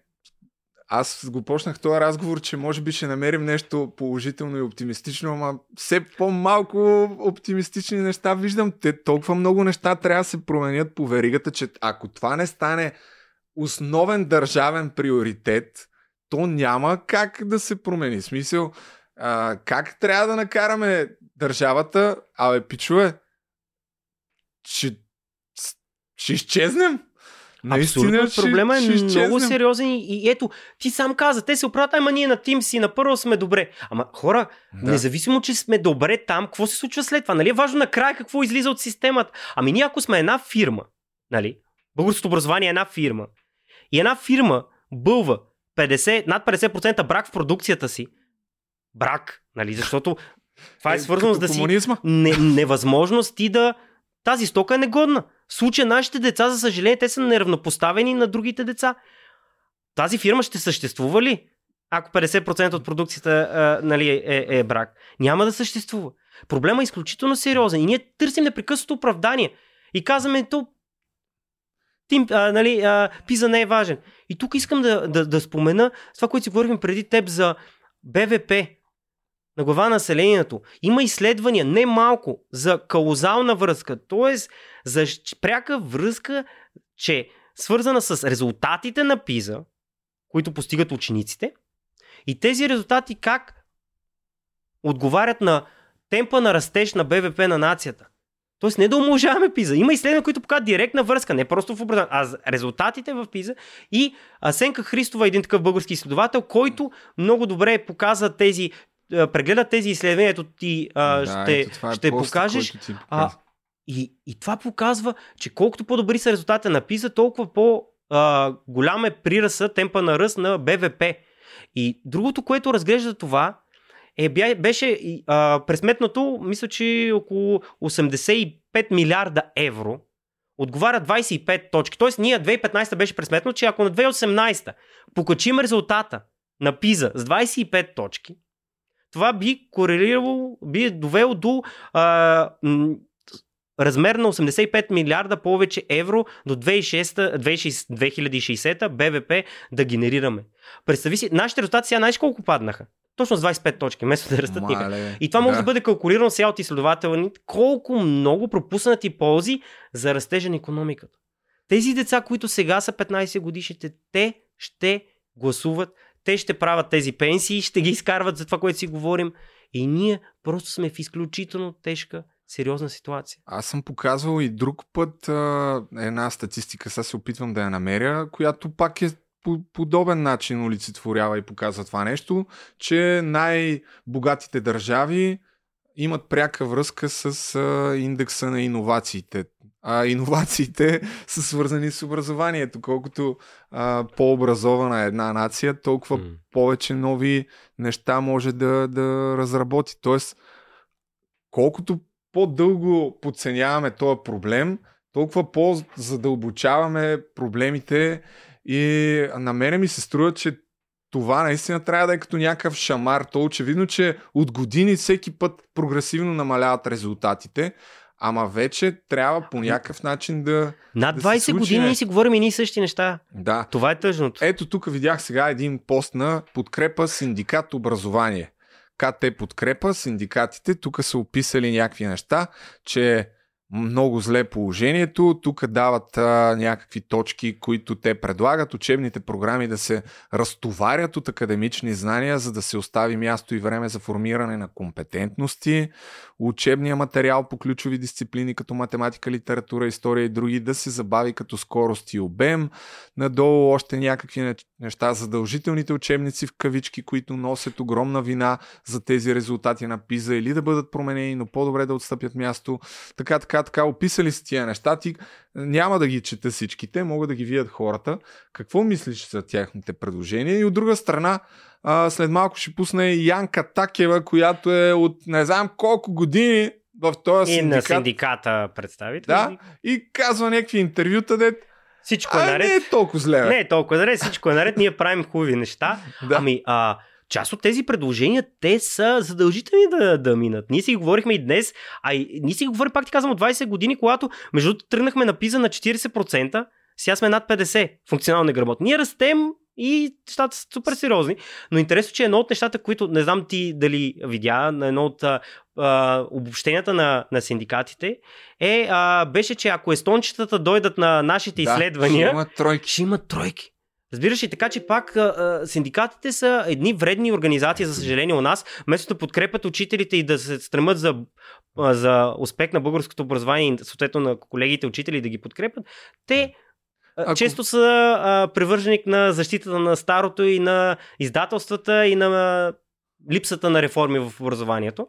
Аз го почнах този разговор, че може би ще намерим нещо положително и оптимистично, ама все по-малко оптимистични неща виждам. Те толкова много неща трябва да се променят по веригата, че ако това не стане основен държавен приоритет, то няма как да се промени. Смисъл, а, как трябва да накараме държавата, абе, пичове, ще, ще изчезнем? Наистина, Абсолютно, проблема е ще много сериозен и, и ето, ти сам каза, те се оправят, ама ние на Тим си на първо сме добре. Ама хора, да. независимо, че сме добре там, какво се случва след това? Нали е важно накрая какво излиза от системата? Ами ние ако сме една фирма, нали, българското образование е една фирма, и една фирма бълва 50, над 50% брак в продукцията си, брак, нали, защото това е, е свързано с да си не, невъзможност ти да тази стока е негодна. В случая нашите деца, за съжаление, те са неравнопоставени на другите деца. Тази фирма ще съществува ли? Ако 50% от продукцията а, нали, е, е брак. Няма да съществува. Проблема е изключително сериозен и ние търсим непрекъснато оправдание. И казваме, то Тим, а, нали, а, Пиза не е важен. И тук искам да, да, да спомена това, което си говорихме преди теб за БВП на глава на населението. Има изследвания, не малко, за каузална връзка, т.е. за пряка връзка, че свързана с резултатите на ПИЗа, които постигат учениците, и тези резултати как отговарят на темпа на растеж на БВП на нацията. Тоест не да умножаваме ПИЗа. Има изследвания, които показват директна връзка, не просто в образованието, а резултатите в ПИЗа. И Асенка Христова е един такъв български изследовател, който много добре показва тези прегледат тези изследвания, ето ти а, да, ще, ето, е ще пост, покажеш. Ти а, и, и това показва, че колкото по-добри са резултатите на ПИЗа, толкова по-голям е приръса, темпа на ръст на БВП. И другото, което разглежда това, е, беше а, пресметнато, мисля, че около 85 милиарда евро. Отговаря 25 точки. Тоест, ние 2015 беше пресметнато, че ако на 2018 покачим резултата на ПИЗа с 25 точки, това би корелирало, би довело до а, м- размер на 85 милиарда повече евро до 2060 БВП да генерираме. Представи си, нашите резултати сега знаеш колко паднаха? Точно с 25 точки, вместо да растат никак. И това може да бъде калкулирано сега от изследователите колко много пропуснати ползи за растежа на економиката. Тези деца, които сега са 15 годишните, те ще гласуват, те ще правят тези пенсии, ще ги изкарват за това, което си говорим. И ние просто сме в изключително тежка сериозна ситуация. Аз съм показвал и друг път а, една статистика, сега се опитвам да я намеря, която пак е по подобен начин олицетворява и показва това нещо, че най-богатите държави имат пряка връзка с а, индекса на иновациите. А иновациите са свързани с образованието. Колкото а, по-образована е една нация, толкова mm. повече нови неща може да, да разработи. Тоест, колкото по-дълго подценяваме този проблем, толкова по-задълбочаваме проблемите и на мене ми се струва, че това наистина трябва да е като някакъв шамар. То очевидно, че от години всеки път прогресивно намаляват резултатите, ама вече трябва по някакъв начин да. Над 20 да се години ние си говорим и ние същи неща. Да. Това е тъжното. Ето тук видях сега един пост на подкрепа синдикат образование. КТ подкрепа синдикатите. Тук са описали някакви неща, че много зле положението. Тук дават а, някакви точки, които те предлагат. Учебните програми да се разтоварят от академични знания, за да се остави място и време за формиране на компетентности. Учебния материал по ключови дисциплини, като математика, литература, история и други, да се забави като скорост и обем. Надолу още някакви неща. Задължителните учебници в кавички, които носят огромна вина за тези резултати на ПИЗа или да бъдат променени, но по-добре да отстъпят място. Така, така, така, описали си тия неща. Ти няма да ги чета всичките, могат да ги видят хората. Какво мислиш за тяхните предложения? И от друга страна, а, след малко ще пусне Янка Такева, която е от не знам колко години в този и синдикат. на синдиката представител. Да, и казва някакви интервюта, де всичко е а, наред. не е толкова зле. бе. Не е толкова наред, всичко е наред, ние правим хубави неща. Да. Ами, а, част от тези предложения, те са задължителни да, да минат. Ние си ги говорихме и днес, а и ние си ги говорим, пак ти казвам, от 20 години, когато между другото тръгнахме на пиза на 40%, сега сме над 50 функционално неграмотни. Ние растем и нещата са супер сериозни. Но интересно, че едно от нещата, които не знам ти дали видя на едно от а, а, обобщенията на, на синдикатите, е, а, беше, че ако естончетата дойдат на нашите Да, изследвания, ще има тройки. ще имат тройки. Разбираш ли, така че пак а, синдикатите са едни вредни организации, за съжаление у нас, вместо да подкрепят учителите и да се стремат за, а, за успех на българското образование и съответно на колегите учители да ги подкрепят, те Ако- често са а, привърженик на защитата на старото и на издателствата и на липсата на реформи в образованието.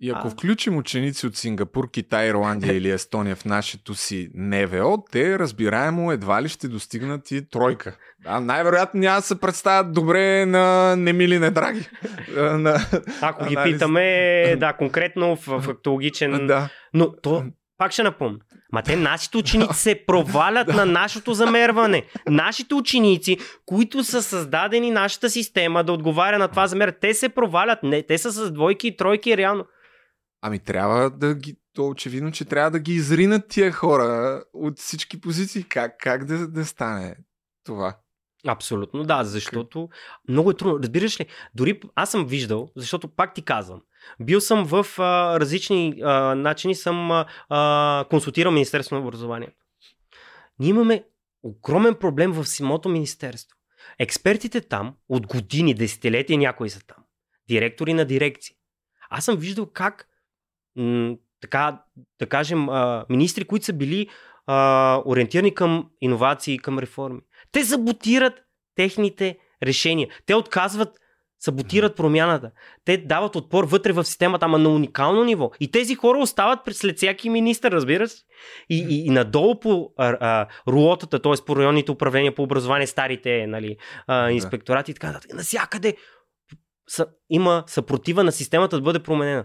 И ако А. включим ученици от Сингапур, Китай, Ирландия или Естония в нашето си НВО, те разбираемо едва ли ще достигнат и тройка. А най-вероятно няма да се представят добре на немили недраги. На... Ако ги анализ. питаме, да, конкретно в фактологичен Да. Но то, пак ще напомня. Ма те нашите ученици се провалят на нашето замерване. Нашите ученици, които са създадени нашата система да отговаря на това замер, те се провалят. Не, те са с двойки и тройки реално. Ами трябва да ги... То очевидно, че трябва да ги изринат тия хора от всички позиции. Как, как да, да стане това? Абсолютно, да, защото много е трудно. Разбираш ли, дори аз съм виждал, защото пак ти казвам, бил съм в а, различни а, начини, съм а, консултирал Министерство на образованието. Ние имаме огромен проблем в самото министерство. Експертите там, от години, десетилетия някои са там. Директори на дирекции. Аз съм виждал как, м- така, да кажем, а, министри, които са били а, ориентирани към иновации и към реформи. Те саботират техните решения. Те отказват, саботират промяната. Те дават отпор вътре в системата, ама на уникално ниво. И тези хора остават пред след всяки министър, разбираш? И, и, и надолу по а, а, рулотата, т.е. по районните управления по образование, старите нали, а, инспекторати и така нататък, насякъде са, има съпротива на системата да бъде променена.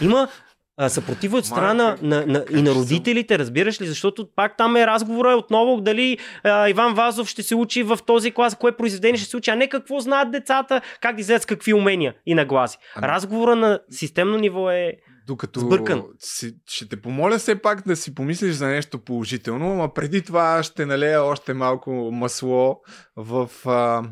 Има а, съпротива от страна на, на, и на родителите, разбираш ли? Защото пак там е разговора отново дали а, Иван Вазов ще се учи в този клас, кое произведение ще се учи, а не какво знаят децата, как да излезат с какви умения и нагласи. Ами... Разговора на системно ниво е докато сбъркан. Си, ще те помоля все пак да си помислиш за нещо положително, а преди това ще налея още малко масло в а,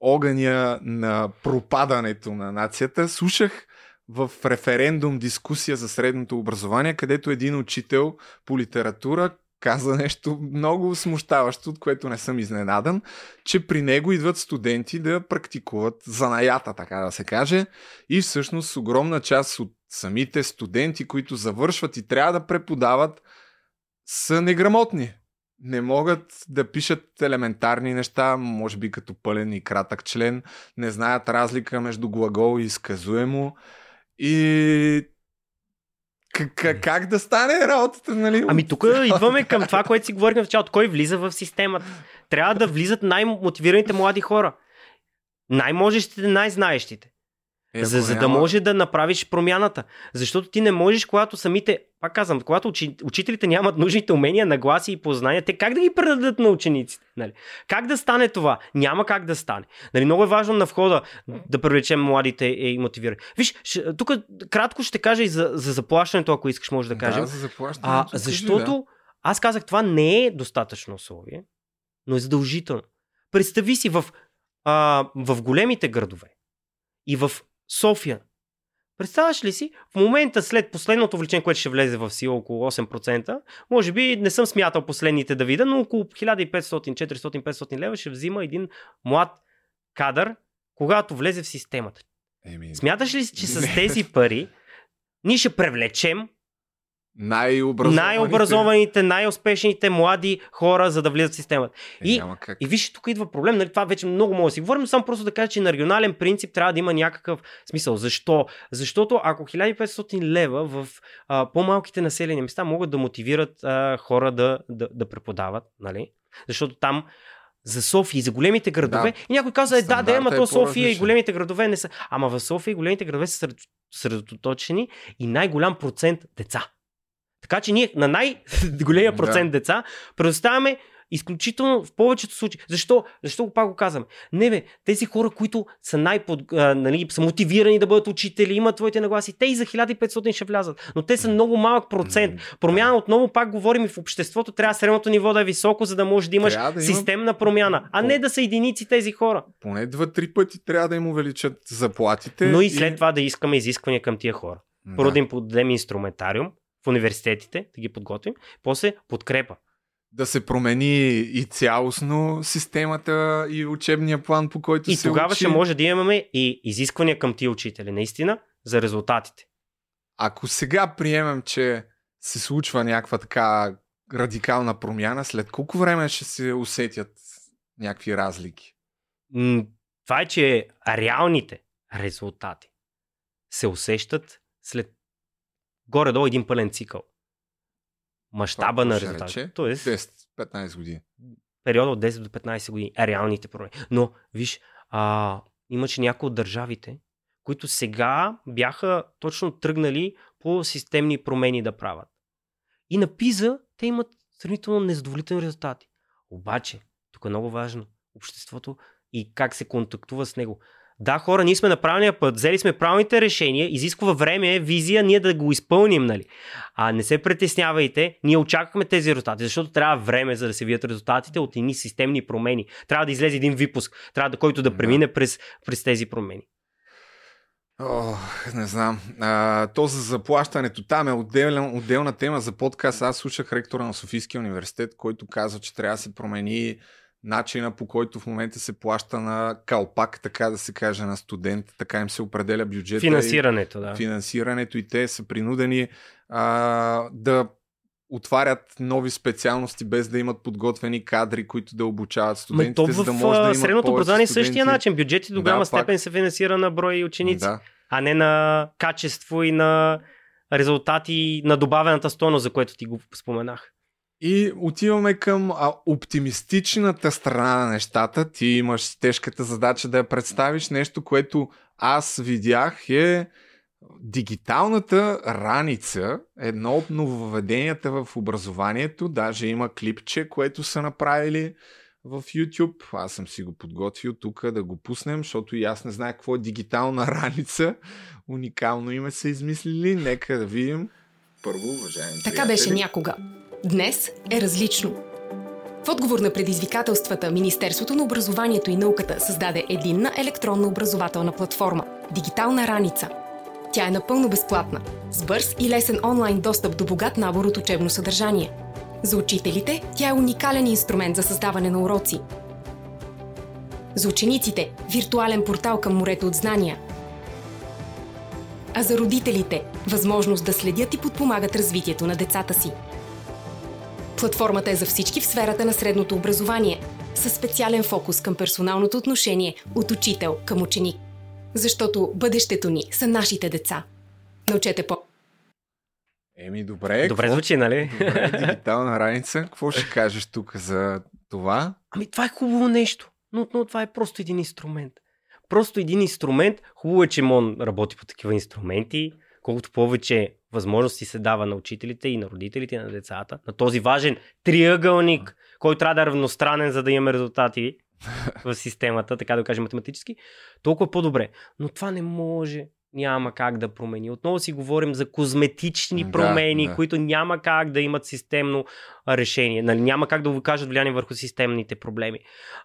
огъня на пропадането на нацията. Слушах в референдум дискусия за средното образование, където един учител по литература каза нещо много смущаващо, от което не съм изненадан, че при него идват студенти да практикуват занаята, така да се каже, и всъщност огромна част от самите студенти, които завършват и трябва да преподават, са неграмотни. Не могат да пишат елементарни неща, може би като пълен и кратък член, не знаят разлика между глагол и изказуемо и как, как да стане работата, нали? Ами тук идваме към това, което си говорихме в началото. Кой влиза в системата? Трябва да влизат най-мотивираните млади хора. Най-можещите, най-знаещите. Е, за, за да може да направиш промяната. Защото ти не можеш, когато самите, пак казвам, когато учи, учителите нямат нужните умения, нагласи и познания, те как да ги предадат на учениците? Нали? Как да стане това? Няма как да стане. Нали, много е важно на входа да привлечем младите и мотивираме. Виж, тук кратко ще кажа и за, за заплащането, ако искаш, може да кажем. Да, за заплащането. А, защото да. аз казах, това не е достатъчно условие, но е задължително. Представи си в, а, в големите градове и в София. Представяш ли си, в момента след последното увеличение, което ще влезе в сила около 8%, може би не съм смятал последните да видя, но около 1500-400-500 лева ще взима един млад кадър, когато влезе в системата. Еми... Смяташ ли, че с тези пари ние ще привлечем най-образованите. най-образованите, най-успешните млади хора, за да влизат в системата. Е, и, и виж, тук идва проблем, нали, това вече много мога да си говорим, само просто да кажа, че на регионален принцип трябва да има някакъв смисъл. Защо? Защото ако 1500 лева в а, по-малките населени места могат да мотивират а, хора да, да, да преподават, нали? Защото там за София и за големите градове. Да. И някой каза, е, да, да, ама е то София и големите градове не са. Ама в София и големите градове са средоточени и най-голям процент деца. Така че ние на най-големия процент да. деца предоставяме изключително в повечето случаи. Защо? Защо го пак го казвам? Не бе, тези хора, които са най-под, нали, са мотивирани да бъдат учители, имат твоите нагласи, те и за 1500 ще влязат. Но те са много малък процент. Промяна отново пак говорим и в обществото, трябва средното ниво да е високо, за да може да имаш да има... системна промяна, а не да са единици тези хора. Поне два-три пъти трябва да им увеличат заплатите. Но и след и... това да искаме изисквания към тия хора. Да им подадем инструментариум, в университетите, да ги подготвим, после подкрепа. Да се промени и цялостно системата и учебния план, по който и се тогава учи. ще може да имаме и изисквания към тия учители, наистина, за резултатите. Ако сега приемем, че се случва някаква така радикална промяна, след колко време ще се усетят някакви разлики? Това е, че реалните резултати се усещат след горе-долу един пълен цикъл. Мащаба на резултата. Тоест, 10-15 години. Периода от 10 до 15 години. Е реалните проблеми. Но, виж, а, имаше някои от държавите, които сега бяха точно тръгнали по системни промени да правят. И на ПИЗа те имат сравнително незадоволителни резултати. Обаче, тук е много важно, обществото и как се контактува с него. Да, хора, ние сме на правилния път, взели сме правилните решения, изисква време, визия, ние да го изпълним, нали? А не се притеснявайте, ние очакваме тези резултати, защото трябва време за да се видят резултатите от едни системни промени. Трябва да излезе един випуск, трябва да който да премине през, през тези промени. О, не знам. А, то за заплащането там е отделна, отделна тема за подкаст. Аз слушах ректора на Софийския университет, който казва, че трябва да се промени начина по който в момента се плаща на калпак, така да се каже, на студент, така им се определя бюджета. Финансирането, да. Финансирането и те са принудени а, да отварят нови специалности без да имат подготвени кадри, които да обучават студентите, Ме, то в, за да може да имат средното образование е същия начин. Бюджети до голяма да, степен пак... се финансира на брой ученици, да. а не на качество и на резултати на добавената стойност, за което ти го споменах. И отиваме към а, оптимистичната страна на нещата. Ти имаш тежката задача да я представиш. Нещо, което аз видях е Дигиталната раница едно от нововведенията в образованието. Даже има клипче, което са направили в YouTube. Аз съм си го подготвил тук да го пуснем, защото и аз не знае какво е дигитална раница. Уникално име са измислили. Нека да видим. Първо, уважаеми Така приятели. беше някога. Днес е различно. В отговор на предизвикателствата, Министерството на образованието и науката създаде единна електронна образователна платформа – Дигитална раница. Тя е напълно безплатна, с бърз и лесен онлайн достъп до богат набор от учебно съдържание. За учителите тя е уникален инструмент за създаване на уроци. За учениците – виртуален портал към морето от знания. А за родителите – възможност да следят и подпомагат развитието на децата си – Платформата е за всички в сферата на средното образование, със специален фокус към персоналното отношение от учител към ученик. Защото бъдещето ни са нашите деца. Научете по... Еми, добре. Добре какво... звучи, нали? Добре, дигитална раница. Какво ще кажеш тук за това? Ами, това е хубаво нещо. Но, но това е просто един инструмент. Просто един инструмент. Хубаво е, че МОН работи по такива инструменти. Колкото повече възможности се дава на учителите и на родителите и на децата, на този важен триъгълник, който трябва да е равностранен, за да имаме резултати в системата, така да кажем математически, толкова по-добре. Но това не може няма как да промени. Отново си говорим за козметични промени, да, да. които няма как да имат системно решение. Нали, няма как да окажат влияние върху системните проблеми.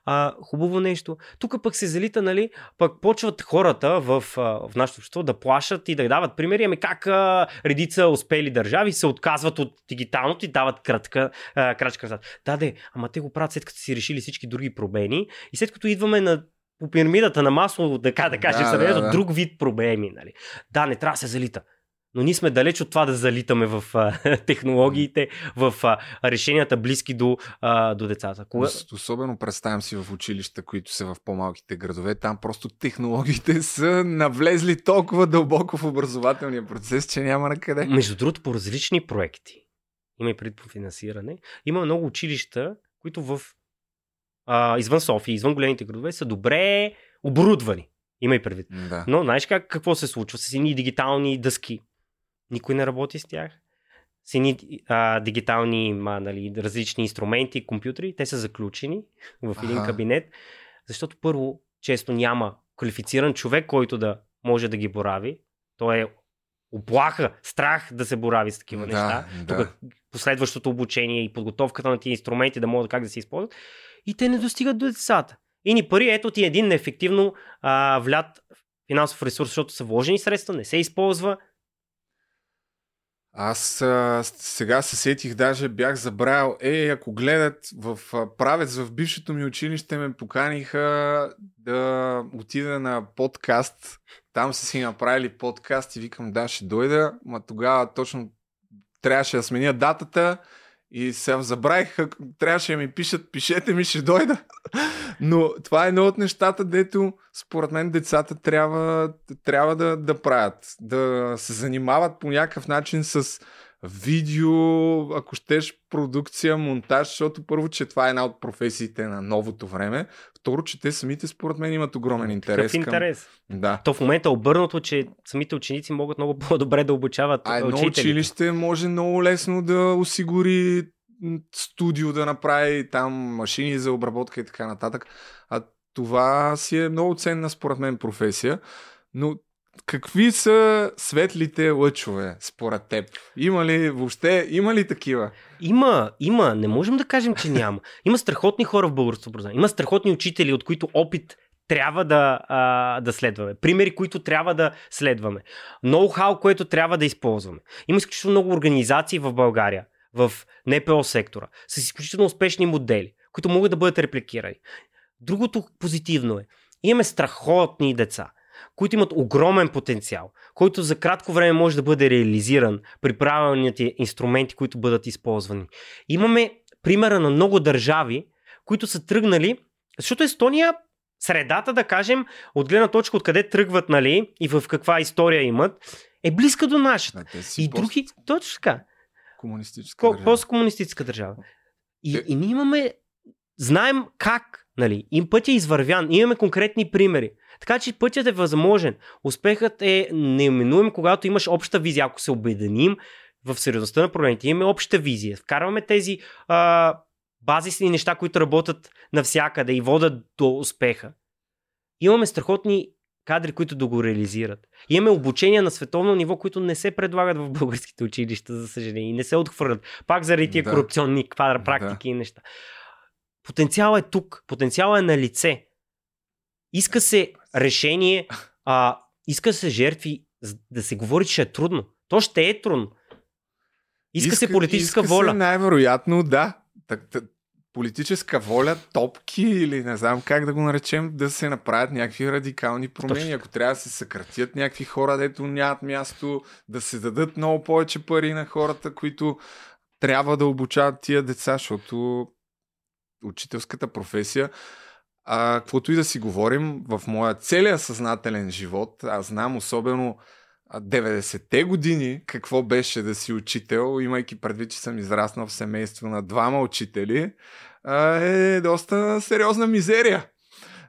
А, хубаво нещо. Тук пък се залита, нали, пък почват хората в, в нашето общество да плашат и да дават примери, ами как а, редица успели държави се отказват от дигиталното и дават кратка, а, крачка назад. Да, де, ама те го правят след като си решили всички други проблеми и след като идваме на по пирамидата на масло, така да кажем, да, да, да. друг вид проблеми. Нали. Да, не трябва да се залита. Но ние сме далеч от това да залитаме в а, технологиите, в а, решенията близки до, а, до децата. Кога... Особено представям си в училища, които са в по-малките градове. Там просто технологиите са навлезли толкова дълбоко в образователния процес, че няма на къде. Между другото, по различни проекти, има и пред по финансиране, има много училища, които в а, извън София, извън големите градове, са добре оборудвани. Има и предвид. Да. Но знаеш как, какво се случва с едни дигитални дъски? Никой не работи с тях. С едни а, дигитални ма, нали, различни инструменти, компютри, те са заключени в един ага. кабинет, защото първо често няма квалифициран човек, който да може да ги борави. То е оплаха, страх да се борави с такива да, неща. Да. Тук последващото обучение и подготовката на тези инструменти да могат как да се използват и те не достигат до децата. И ни пари, ето ти един неефективно а, влят финансов ресурс, защото са вложени средства, не се използва. Аз а, сега се сетих, даже бях забравил, е, ако гледат в а, правец в бившето ми училище, ме поканиха да отида на подкаст. Там са си направили подкаст и викам, да, ще дойда, ма тогава точно трябваше да сменя датата и се забравих, трябваше да ми пишат, пишете ми, ще дойда. Но това е едно от нещата, дето според мен децата трябва, трябва да, да правят. Да се занимават по някакъв начин с видео, ако щеш продукция, монтаж, защото първо, че това е една от професиите на новото време. Второ, че те самите според мен имат огромен интерес. Какъв интерес? Към... Да. То в момента е обърнато, че самите ученици могат много по-добре да обучават а едно училище може много лесно да осигури студио да направи там машини за обработка и така нататък. А това си е много ценна според мен професия. Но Какви са светлите лъчове според теб? Има ли въобще, има ли такива? Има, има. Не можем да кажем, че няма. Има страхотни хора в българското образование. Има страхотни учители, от които опит трябва да, а, да следваме. Примери, които трябва да следваме. Ноу-хау, което трябва да използваме. Има изключително много организации в България, в НПО сектора, с изключително успешни модели, които могат да бъдат репликирани. Другото позитивно е, имаме страхотни деца които имат огромен потенциал, който за кратко време може да бъде реализиран при правилните инструменти, които бъдат използвани. Имаме примера на много държави, които са тръгнали, защото Естония средата, да кажем, от гледна точка откъде тръгват, нали, и в каква история имат, е близка до нашата. Да, и пост... други, точно така. Комунистическа Ко, държава. Посткомунистическа държава. И, е... и ние имаме, знаем как Нали? Им пътя е извървян. Имаме конкретни примери. Така че пътят е възможен. Успехът е неименуем, когато имаш обща визия. Ако се обединим в сериозността на проблемите, имаме обща визия. Вкарваме тези а, базисни неща, които работят навсякъде и водят до успеха. Имаме страхотни кадри, които да го реализират. Имаме обучения на световно ниво, които не се предлагат в българските училища, за съжаление, и не се отхвърлят. Пак заради тия да. корупционни практики да. и неща. Потенциалът е тук, потенциалът е на лице. Иска се решение, а, иска се жертви, да се говори, че е трудно. То ще е трудно. Иска, иска се политическа иска воля. Се най-вероятно, да. Так, так, политическа воля, топки или не знам как да го наречем, да се направят някакви радикални промени. Точно. Ако трябва да се съкратят някакви хора, дето нямат място, да се дадат много повече пари на хората, които трябва да обучават тия деца, защото учителската професия, а, каквото и да си говорим, в моя целия съзнателен живот, аз знам особено 90-те години какво беше да си учител, имайки предвид, че съм израснал в семейство на двама учители, е доста сериозна мизерия.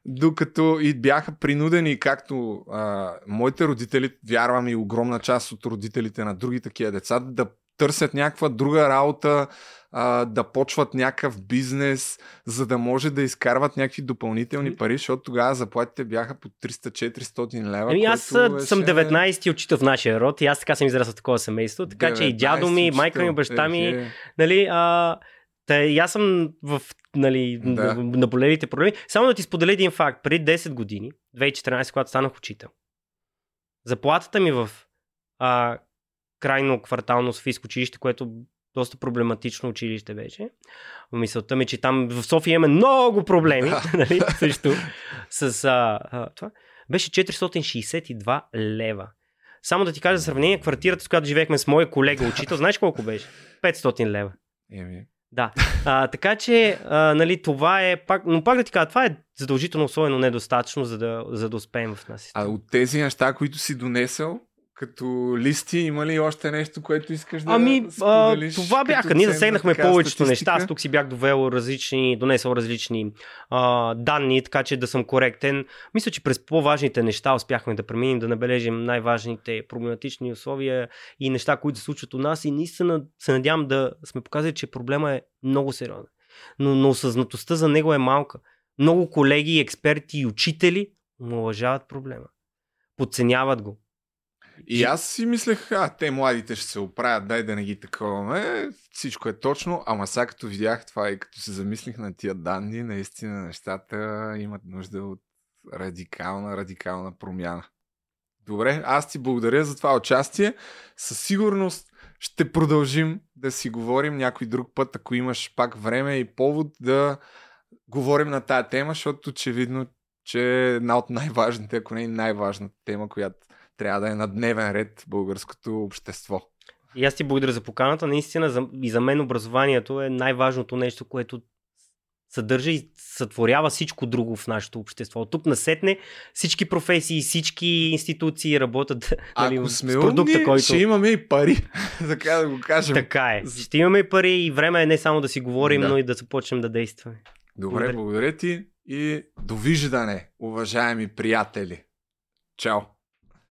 Докато и бяха принудени, както а, моите родители, вярвам и огромна част от родителите на други такива деца, да търсят някаква друга работа, а, да почват някакъв бизнес, за да може да изкарват някакви допълнителни пари, защото тогава заплатите бяха по 300-400 лева. Ами аз беше... съм 19-ти учител в нашия род и аз така съм израснал такова семейство, така че и дядо ми, майка ми, баща ми, е, нали, а, Та, и аз съм в нали, да. наболелите проблеми. Само да ти споделя един факт. Преди 10 години, 2014, когато станах учител, заплатата ми в а, крайно квартално Софийско училище, което доста проблематично училище беше. Мисълта ми, че там в София имаме много проблеми, нали, също с а, а, това. Беше 462 лева. Само да ти кажа за сравнение, квартирата, с която живеехме с моя колега учител, знаеш колко беше? 500 лева. Еми. Да. А, така че, а, нали, това е пак, но пак да ти кажа, това е задължително особено недостатъчно, за да, за да успеем в нас. А от тези неща, които си донесъл, като листи, има ли още нещо, което искаш да Ами, а, това бяха. Ние засегнахме повечето неща. Аз тук си бях довел различни, донесъл различни а, данни, така че да съм коректен. Мисля, че през по-важните неща успяхме да преминем, да набележим най-важните проблематични условия и неща, които се случват у нас. И наистина се надявам да сме показали, че проблема е много сериозен. Но, но осъзнатостта за него е малка. Много колеги, експерти и учители уважават проблема. Подценяват го и аз си мислех, а, те младите ще се оправят, дай да не ги таковаме. Всичко е точно, ама сега като видях това и като се замислих на тия данни, наистина нещата имат нужда от радикална, радикална промяна. Добре, аз ти благодаря за това участие. Със сигурност ще продължим да си говорим някой друг път, ако имаш пак време и повод да говорим на тая тема, защото очевидно, че е една от най-важните, ако не и най-важната тема, която трябва да е на дневен ред българското общество. И аз ти благодаря за поканата. Наистина за, и за мен образованието е най-важното нещо, което съдържа и сътворява всичко друго в нашето общество. От тук насетне всички професии, всички институции работят нали, Ако сме с продукта, умни, който... ще имаме и пари, така да го кажем. Така е. Ще имаме и пари и време е не само да си говорим, да. но и да започнем да действаме. Добре, благодаря. благодаря ти и довиждане, уважаеми приятели. Чао!